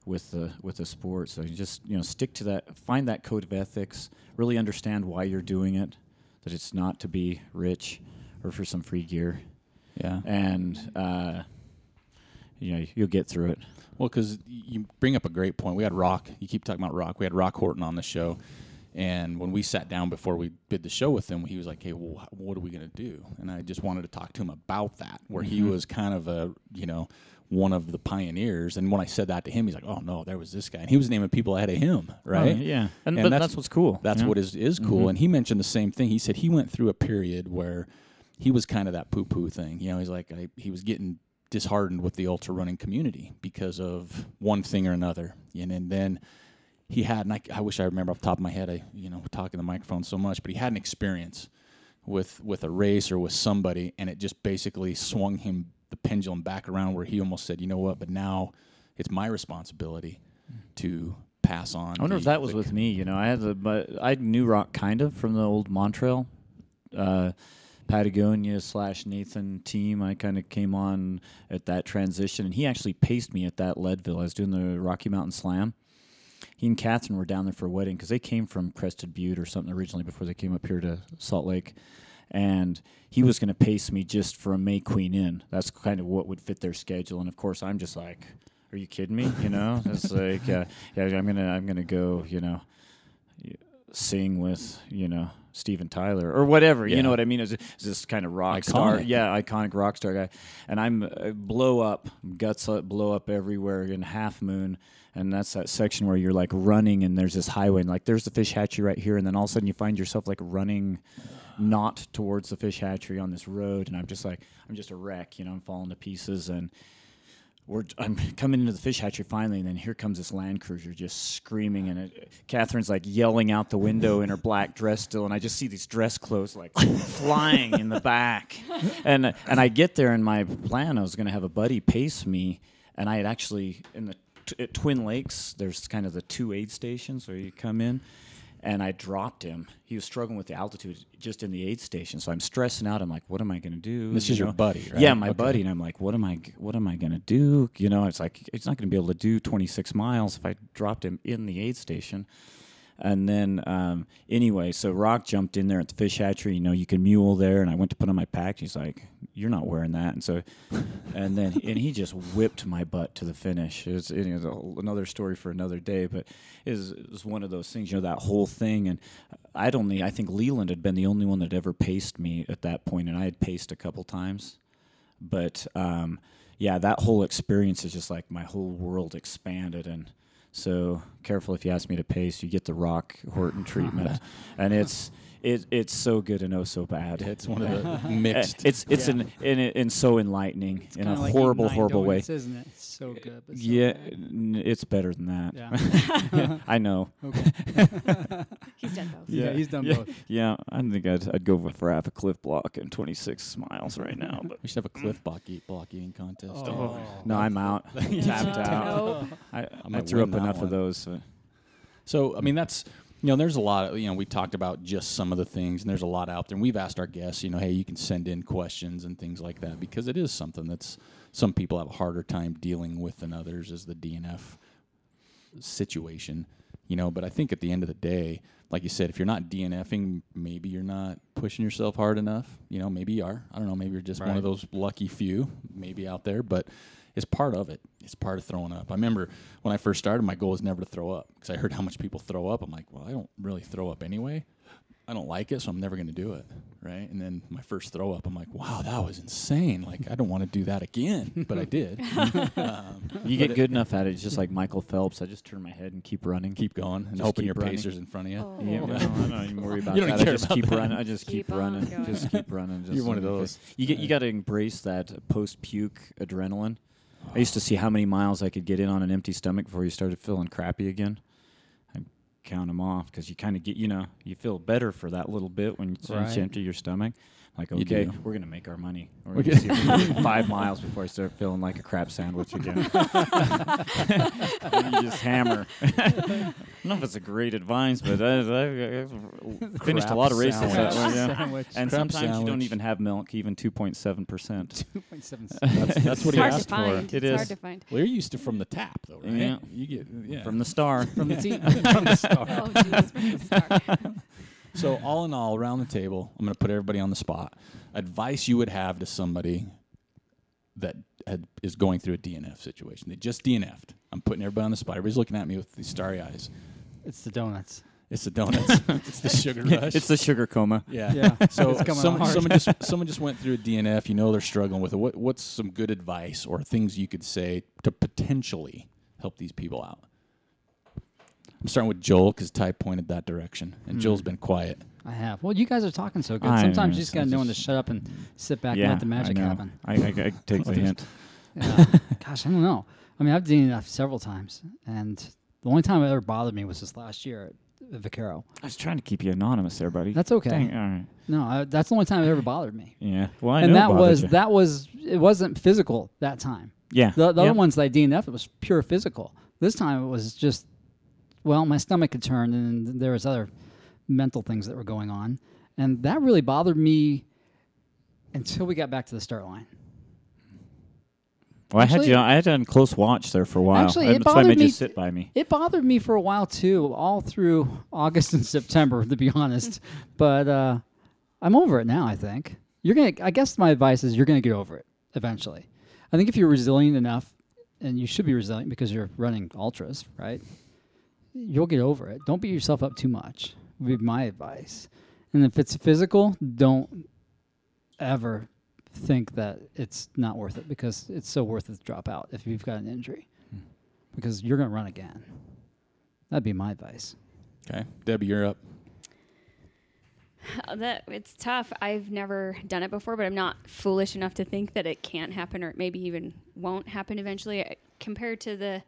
with the with the sport. So you just you know stick to that, find that code of ethics, really understand why you're doing it, that it's not to be rich or for some free gear, Yeah. and uh, you know you'll get through it. Well, because you bring up a great point. We had Roch. You keep talking about Roch. We had Roch Horton on the show, and when we sat down before we did the show with him, he was like, "Hey, well, what are we gonna do?" And I just wanted to talk to him about that, where he Mm-hmm. was kind of a, you know, one of the pioneers. And when I said that to him, he's like, "Oh no, there was this guy," and he was naming people ahead of him, right? Oh, yeah, and, And but that's- that's, what's cool. That's know? what is is cool. And he mentioned the same thing. He said he went through a period where he was kind of that poo poo thing. You know, he's like I, he was getting disheartened with the ultra running community because of one thing or another. And, and then he had, and I, I wish I remember off the top of my head. I you know talking the microphone so much, but he had an experience with with a race or with somebody, and it just basically swung him the pendulum back around where he almost said, you know what, but now it's my responsibility to pass on. I wonder if that was the with me. You know, I had the but I knew Roch kind of from the old Montrail, uh, Patagonia slash Nathan team. I kind of came on at that transition, and he actually paced me at that Leadville. I was doing the Rocky Mountain Slam. He and Catherine were down there for a wedding because they came from Crested Butte or something originally before they came up here to Salt Lake. And he was going to pace me just for a May Queen in. That's kind of what would fit their schedule. And of course, I'm just like, "Are you kidding me?" You know, it's like, uh, yeah, I'm gonna, I'm gonna go, you know, sing with you know Steven Tyler or whatever. Yeah. You know what I mean? Is this kind of rock star? Yeah, iconic rock star guy. And I'm uh, blow up, guts up, blow up everywhere in Half Moon. And that's that section where you're like running, and there's this highway, and like there's the fish hatchery right here, and then all of a sudden you find yourself like running, not towards the fish hatchery on this road, and I'm just like I'm just a wreck, you know, I'm falling to pieces, and we're I'm coming into the fish hatchery finally, and then here comes this Land Cruiser just screaming, and it, Catherine's like yelling out the window in her black dress still, and I just see these dress clothes like flying in the back, and and I get there, and my plan I was going to have a buddy pace me, and I had actually in the t- at Twin Lakes, there's kind of the two aid stations where you come in. And I dropped him. He was struggling with the altitude just in the aid station. So I'm stressing out. I'm like, what am I going to do? This You is your buddy, right? Yeah, my Okay. buddy. And I'm like, what am I? What am I going to do? You know, it's like it's not going to be able to do 26 miles if I dropped him in the aid station. And then um, anyway, so Roch jumped in there at the fish hatchery. You know, you can mule there, and I went to put on my pack. He's like, "You're not wearing that." And so, and then and he just whipped my butt to the finish. It was, it was whole- another story for another day, but it was, it was one of those things. You know, that whole thing. And I'd only, I think Leland had been the only one that ever paced me at that point, and I had paced a couple times but um, yeah, that whole experience is just like my whole world expanded. And so careful if you ask me to pace, you get the Roch Horton treatment, and it's it, it's so good and oh so bad. It's one of the mixed. It's it's Yeah. an and, it- and so enlightening in a like horrible horrible way. Isn't it? It's so good. But so Yeah, bad. n- it's better than that. Yeah. I know. Okay. He's done both. Yeah, he's done yeah, both. Yeah, I think I'd I'd go for half a Clif Blok and 26 miles right now. But we should have a mm. Clif Blok, eat, block eating contest. Oh. oh. no, I'm out. Tapped out. No. I, I threw up enough one. of those. So. So I mean that's you know there's a lot of you know we talked about just some of the things and there's a lot out there and we've asked our guests you know hey you can send in questions and things like that because it is something that's some people have a harder time dealing with than others is the DNF situation you know but I think at the end of the day like you said if you're not DNFing maybe you're not pushing yourself hard enough you know maybe you are. I don't know maybe you're just one of those lucky few maybe out there but it's part of it. It's part of throwing up. I remember when I first started, my goal was never to throw up because I heard how much people throw up. I'm like, well, I don't really throw up anyway. I don't like it, so I'm never going to do it. right? And then my first throw up, I'm like, wow, that was insane. Like, I don't want to do that again, but I did. um, You get good enough at it, it's just like Michael Phelps. I just turn my head and keep running. keep going and Just hoping your running. pacer's in front of you. Oh. Yeah, no, I'm not even worried about You don't that. care I just about keep that. running. I just keep, Keep running. going. Just keep running. Just You're one of those. You get you got to embrace that post puke adrenaline. I used to see how many miles I could get in on an empty stomach before you started feeling crappy again. I count them off because you kind of get you know you feel better for that little bit when you Right. empty your stomach. Like okay, do. we're gonna make our money. We're gonna see if we can get five miles before I start feeling like a crap sandwich again. you just hammer. I don't know if it's a great advice, but I, I, I finished a lot of races that way. Yeah. And Crap sometimes you don't even have milk, even 2.7%. 2.7. That's, that's what he asked for. It it's is. hard to find. Well, you're used to from the tap, though, right? Yeah. You get yeah. From the star. From the team. From the start. Oh, geez, from the start. So all in all, around the table, I'm going to put everybody on the spot. Advice you would have to somebody that had, is going through a DNF situation. They just DNF'd. I'm putting everybody on the spot. Everybody's looking at me with these starry eyes. It's the donuts. It's the donuts. it's the sugar rush. it's the sugar coma. yeah. Yeah. So It's someone, someone just someone just went through a DNF. You know they're struggling with it. What what's some good advice or things you could say to potentially help these people out? I'm starting with Joel because Ty pointed that direction, and Hmm. Joel's been quiet. I have. Well, you guys are talking so good. I Sometimes know, you just got to know when to shut up and sit back yeah, and let the magic I know. happen. I, I, I take the hint. Yeah. Gosh, I don't know. I mean, I've DNF several times, and the only time it ever bothered me was this last year at Vaquero. I was trying to keep you anonymous there, buddy. That's okay. Dang, all right. No, I, that's the only time it ever bothered me. Yeah. Well, I and know that it was you. that was it wasn't physical that time. Yeah. The, the yeah. other ones that I DNF, it was pure physical. This time it was just, well, my stomach had turned, and there was other mental things that were going on, and that really bothered me until we got back to the start line. Well, I had actually- you. I had you on close watch there for a while. Actually, it That's why I made bothered you me- sit by me. It bothered me for a while too, all through August and September, to be honest. but uh, I'm over it now. I think you're gonna. I guess my advice is you're gonna get over it eventually. I think if you're resilient enough, and you should be resilient because you're running ultras, right? You'll get over it. Don't beat yourself up too much. Would be my advice. And if it's physical, don't ever think that it's not worth it because it's so worth it to drop out if you've got an injury because you're going to run again. That'd be my advice. Okay, Debbie, you're up. That it's tough. I've never done it before, but I'm not foolish enough to think that it can't happen or maybe even won't happen eventually. Uh, Compared to the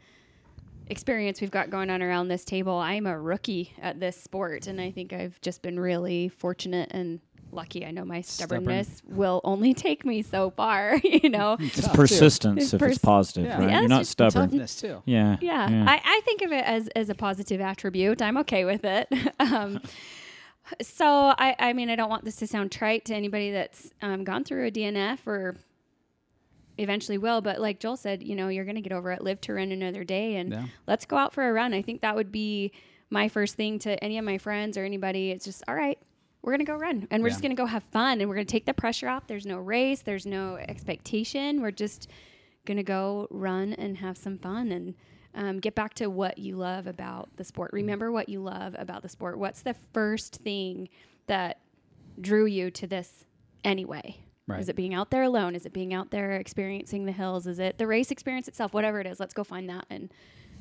experience we've got going on around this table, I'm a rookie at this sport, and I think I've just been really fortunate and lucky. I know my Stubborn. stubbornness will only take me so far, you know. It's persistence It's if pers- it's positive, Yeah. right? Yeah, You're not just stubborn. Toughness too. Yeah. Yeah, I, I think of it as, as a positive attribute. I'm okay with it. um, so I, I mean, I don't want this to sound trite to anybody that's um, gone through a DNF or eventually will. But like Joel said, you know, you're going to get over it. Live to run another day, and Yeah. let's go out for a run. I think that would be my first thing to any of my friends or anybody. It's just all right. We're gonna go run, and we're Yeah. just gonna go have fun, and we're gonna take the pressure off. There's no race, there's no expectation. We're just gonna go run and have some fun and um, get back to what you love about the sport. Remember what you love about the sport. What's the first thing that drew you to this anyway? Right. Is it being out there alone? Is it being out there experiencing the hills? Is it the race experience itself? Whatever it is, let's go find that and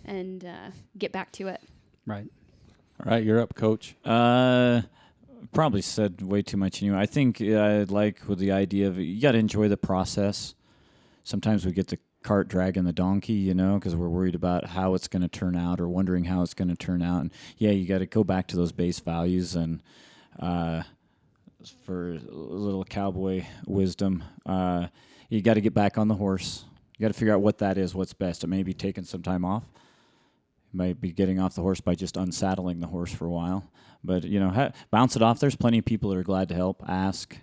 and uh, get back to it. Right. All right, you're up, Coach. Uh, probably said way too much anyway. I think uh, I like with the idea of you got to enjoy the process. Sometimes we get the cart dragging the donkey, you know, because we're worried about how it's going to turn out or wondering how it's going to turn out. And yeah, you got to go back to those base values and uh, for a little cowboy wisdom, uh, you got to get back on the horse. You got to figure out what that is, what's best. It may be taking some time off. You might be getting off the horse by just unsaddling the horse for a while. But, you know, ha- bounce it off. There's plenty of people that are glad to help, ask.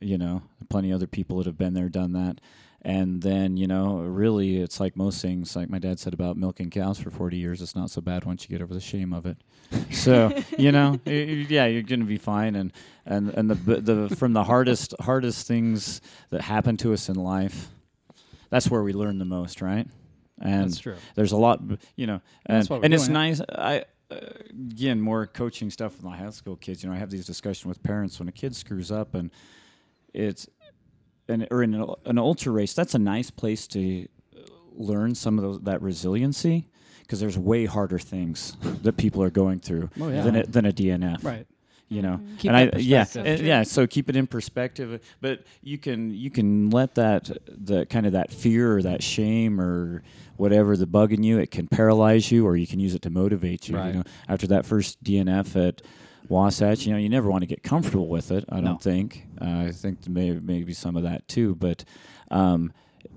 You know, plenty of other people that have been there, done that. And then, you know, really, it's like most things, like my dad said about milking cows for 40 years, it's not so bad once you get over the shame of it. So, you know, y- yeah, you're going to be fine. And, and, and the, the, from the hardest, hardest things that happen to us in life, that's where we learn the most, right? And That's true. there's a lot, you know, and, we're and it's nice. I again, more coaching stuff with my high school kids. You know, I have these discussions with parents when a kid screws up, and it's an or in an, an ultra race. That's a nice place to uh, learn some of those, that resiliency because there's way harder things that people are going through Oh, yeah. than a, than a DNF. Right. You know, Keep and I that yeah and- yeah. So keep it in perspective, but you can you can let that the kind of that fear or that shame or whatever the bug in you, it can paralyze you, or you can use it to motivate you. Right. You know, after that first DNF at Wasatch, you know, you never want to get comfortable with it. I don't No. think. Uh, I think maybe maybe some of that too, but. Um,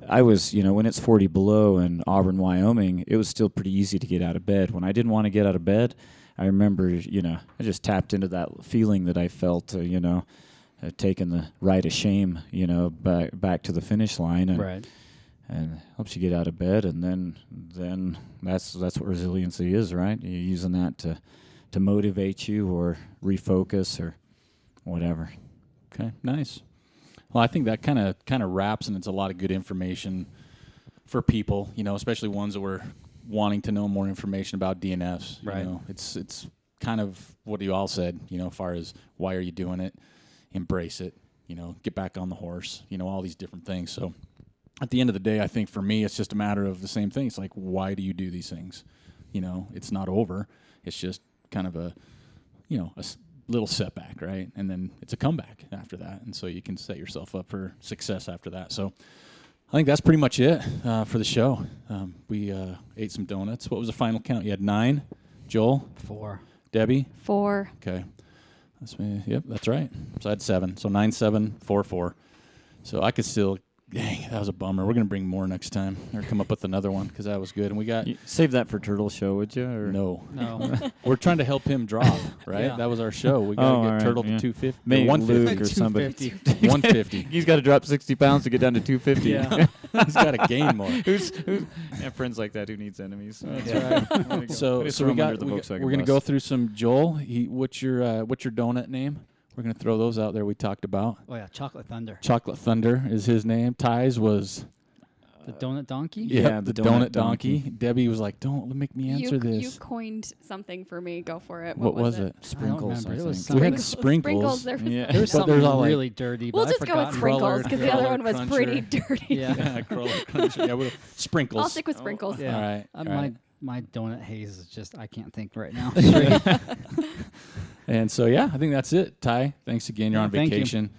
I was, you know, when it's 40 below in Auburn, Wyoming, it was still pretty easy to get out of bed. When I didn't want to get out of bed, I remember, you know, I just tapped into that feeling that I felt, uh, you know, uh, taking the ride of shame, you know, back back to the finish line, and Right. and helps you get out of bed, and then then that's that's what resiliency is, right? You're using that to to motivate you or refocus or whatever. Okay, nice. Well, I think that kind of kind of wraps, and it's a lot of good information for people. You know, especially ones that were wanting to know more information about DNFs. Right. You know, it's it's kind of what you all said. You know, as far as why are you doing it, embrace it. You know, get back on the horse. You know, all these different things. So, at the end of the day, I think for me, it's just a matter of the same thing. It's like, why do you do these things? You know, it's not over. It's just kind of a you know, a little setback, right? And then it's a comeback after that. And so you can set yourself up for success after that. So I think that's pretty much it uh, for the show. Um, we uh, ate some donuts. What was the final count? You had nine. Joel, Four. Debbie. Four. Okay. That's me. Yep, that's right. So I had seven. So nine, seven, four, four. So I could still. Dang, that was a bummer. We're gonna bring more next time, or come up with another one because that was good. And we got You- Save that for Turtle Show, would you? Or no. No. We're trying to help him drop, right? Yeah. That was our show. We got to Oh, get all right, Turtle yeah. to 250. Maybe 150. Luke or somebody. 250. 150. He's got to drop 60 pounds to get down to 250. Yeah. He's got to gain more. who's, who's yeah, friends like that? Who needs enemies? That's right. So, so we got, we got we're gonna go through some Joel. He, what's your uh, what's your donut name? We're gonna throw those out there. We talked about Oh yeah, chocolate thunder. Chocolate Thunder is his name. Ty's was The donut donkey. yeah, Yeah, the, the donut, Donut donkey. Donkey. Debbie was like, "Don't make me answer you, this." you coined something for me. Go for it. what, was it? Sprinkles. remember. I It was think. We had Sprinkles. sprinkles. There was Yeah. There was But something there's all, like- really dirty. We'll but I just go with sprinkles because the other one was Cruncher. pretty dirty. Yeah. Yeah, yeah, we'll, sprinkles. I'll stick with sprinkles. Yeah. All right. All my right. My donut haze is just I can't think right now. And so yeah, I think that's it. Ty, thanks again. You're Yeah, on thank you. vacation.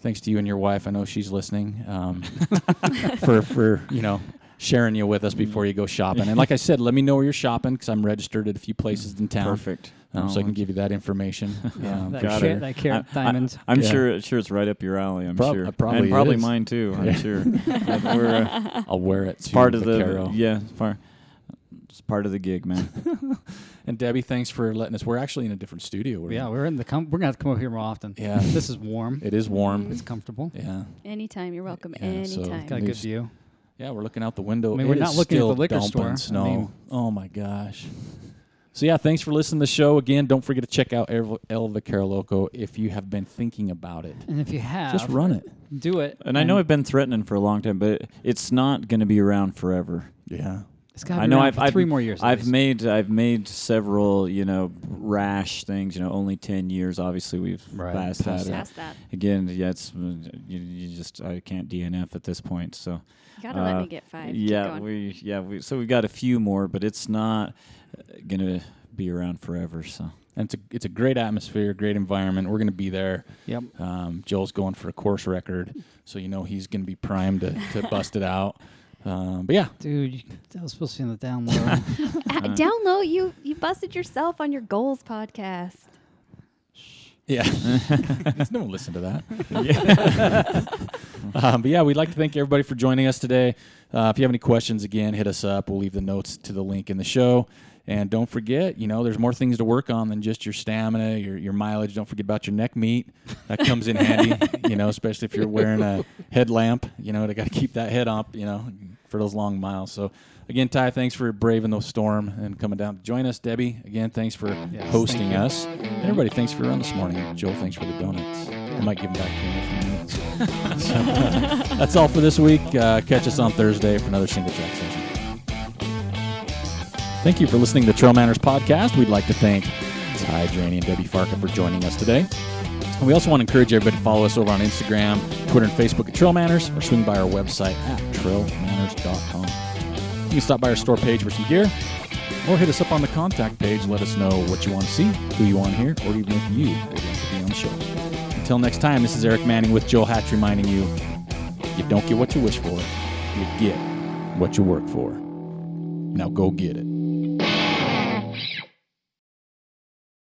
Thanks to you and your wife. I know she's listening. Um, for for you know sharing you with us before you go shopping. And like I said, let me know where you're shopping because I'm registered at a few places in town. Perfect. Um, so I can give you that information. Um, that, for got sure. carrot, that carrot diamond. I'm Yeah. sure. Sure, it's right up your alley. I'm Prob- sure. uh, probably and probably is. mine too. I'm Yeah. sure. We're uh, I'll wear it. To part of the Vaquero. yeah. it's Part, it's part of the gig, man. And Debbie, thanks for letting us. We're actually in a different studio. We're yeah, we're in the com- we're gonna have to come over here more often. Yeah. this is warm. It is warm. It's comfortable. Yeah. Anytime. You're welcome. Yeah, so- Anytime. Got a good view. Yeah, we're looking out the window. I mean, It we're is not looking at the still liquor dumping store. I Snow. mean- oh my gosh. So yeah, thanks for listening to the show again. Don't forget to check out El, El Vaquero if you have been thinking about it. And if you have, Just run it. do it. And I know I've been threatening for a long time, but it's not going to be around forever. Yeah. It's got I know. I've, for I've three more years. I've least. made I've made several you know rash things. You know, only ten years. Obviously, we've Right. passed that. Just that. Again, yeah, it's uh, you, you just I can't DNF at this point. So You gotta let Uh, me get five. Yeah, we yeah we so we've got a few more, but it's not uh, gonna be around forever. So And it's a it's a great atmosphere, great environment. We're going to be there. Yep. Um, Joel's going for a course record, so you know he's going to be primed to, to bust it out. Um, but yeah, Dude, you- that was supposed to be in the download. low. Uh, down low, you you busted yourself on your goals podcast. yeah. There's no one listen to that. um, but yeah, we'd like to thank everybody for joining us today. Uh, if you have any questions, again, hit us up. We'll leave the notes to the link in the show. And don't forget, you know, there's more things to work on than just your stamina, your, your mileage. Don't forget about your neck meat. That comes in handy, you know, especially if you're wearing a headlamp, you know, to got to keep that head up, you know, for those long miles. So, again, Ty, thanks for braving the storm and coming down to join us. Debbie, again, thanks for Yes, hosting thank us. And everybody, thanks for on this morning. Joel, thanks for the donuts. I might give them back to you in a few minutes. So, that's all for this week. Uh, catch us on Thursday for another single track session. Thank you for listening to Trail Manners podcast. We'd like to thank Ty Draney and Debbie Farka for joining us today. And we also want to encourage everybody to follow us over on Instagram, Twitter, and Facebook at Trail Manners, or swing by our website at trailmanners.com. You can stop by our store page for some gear, or hit us up on the contact page. Let us know what you want to see, who you want hear, or even if you would like to be on the show. Until next time, this is Aric Manning with Joel Hatch reminding you you don't get what you wish for, you get what you work for. Now go get it.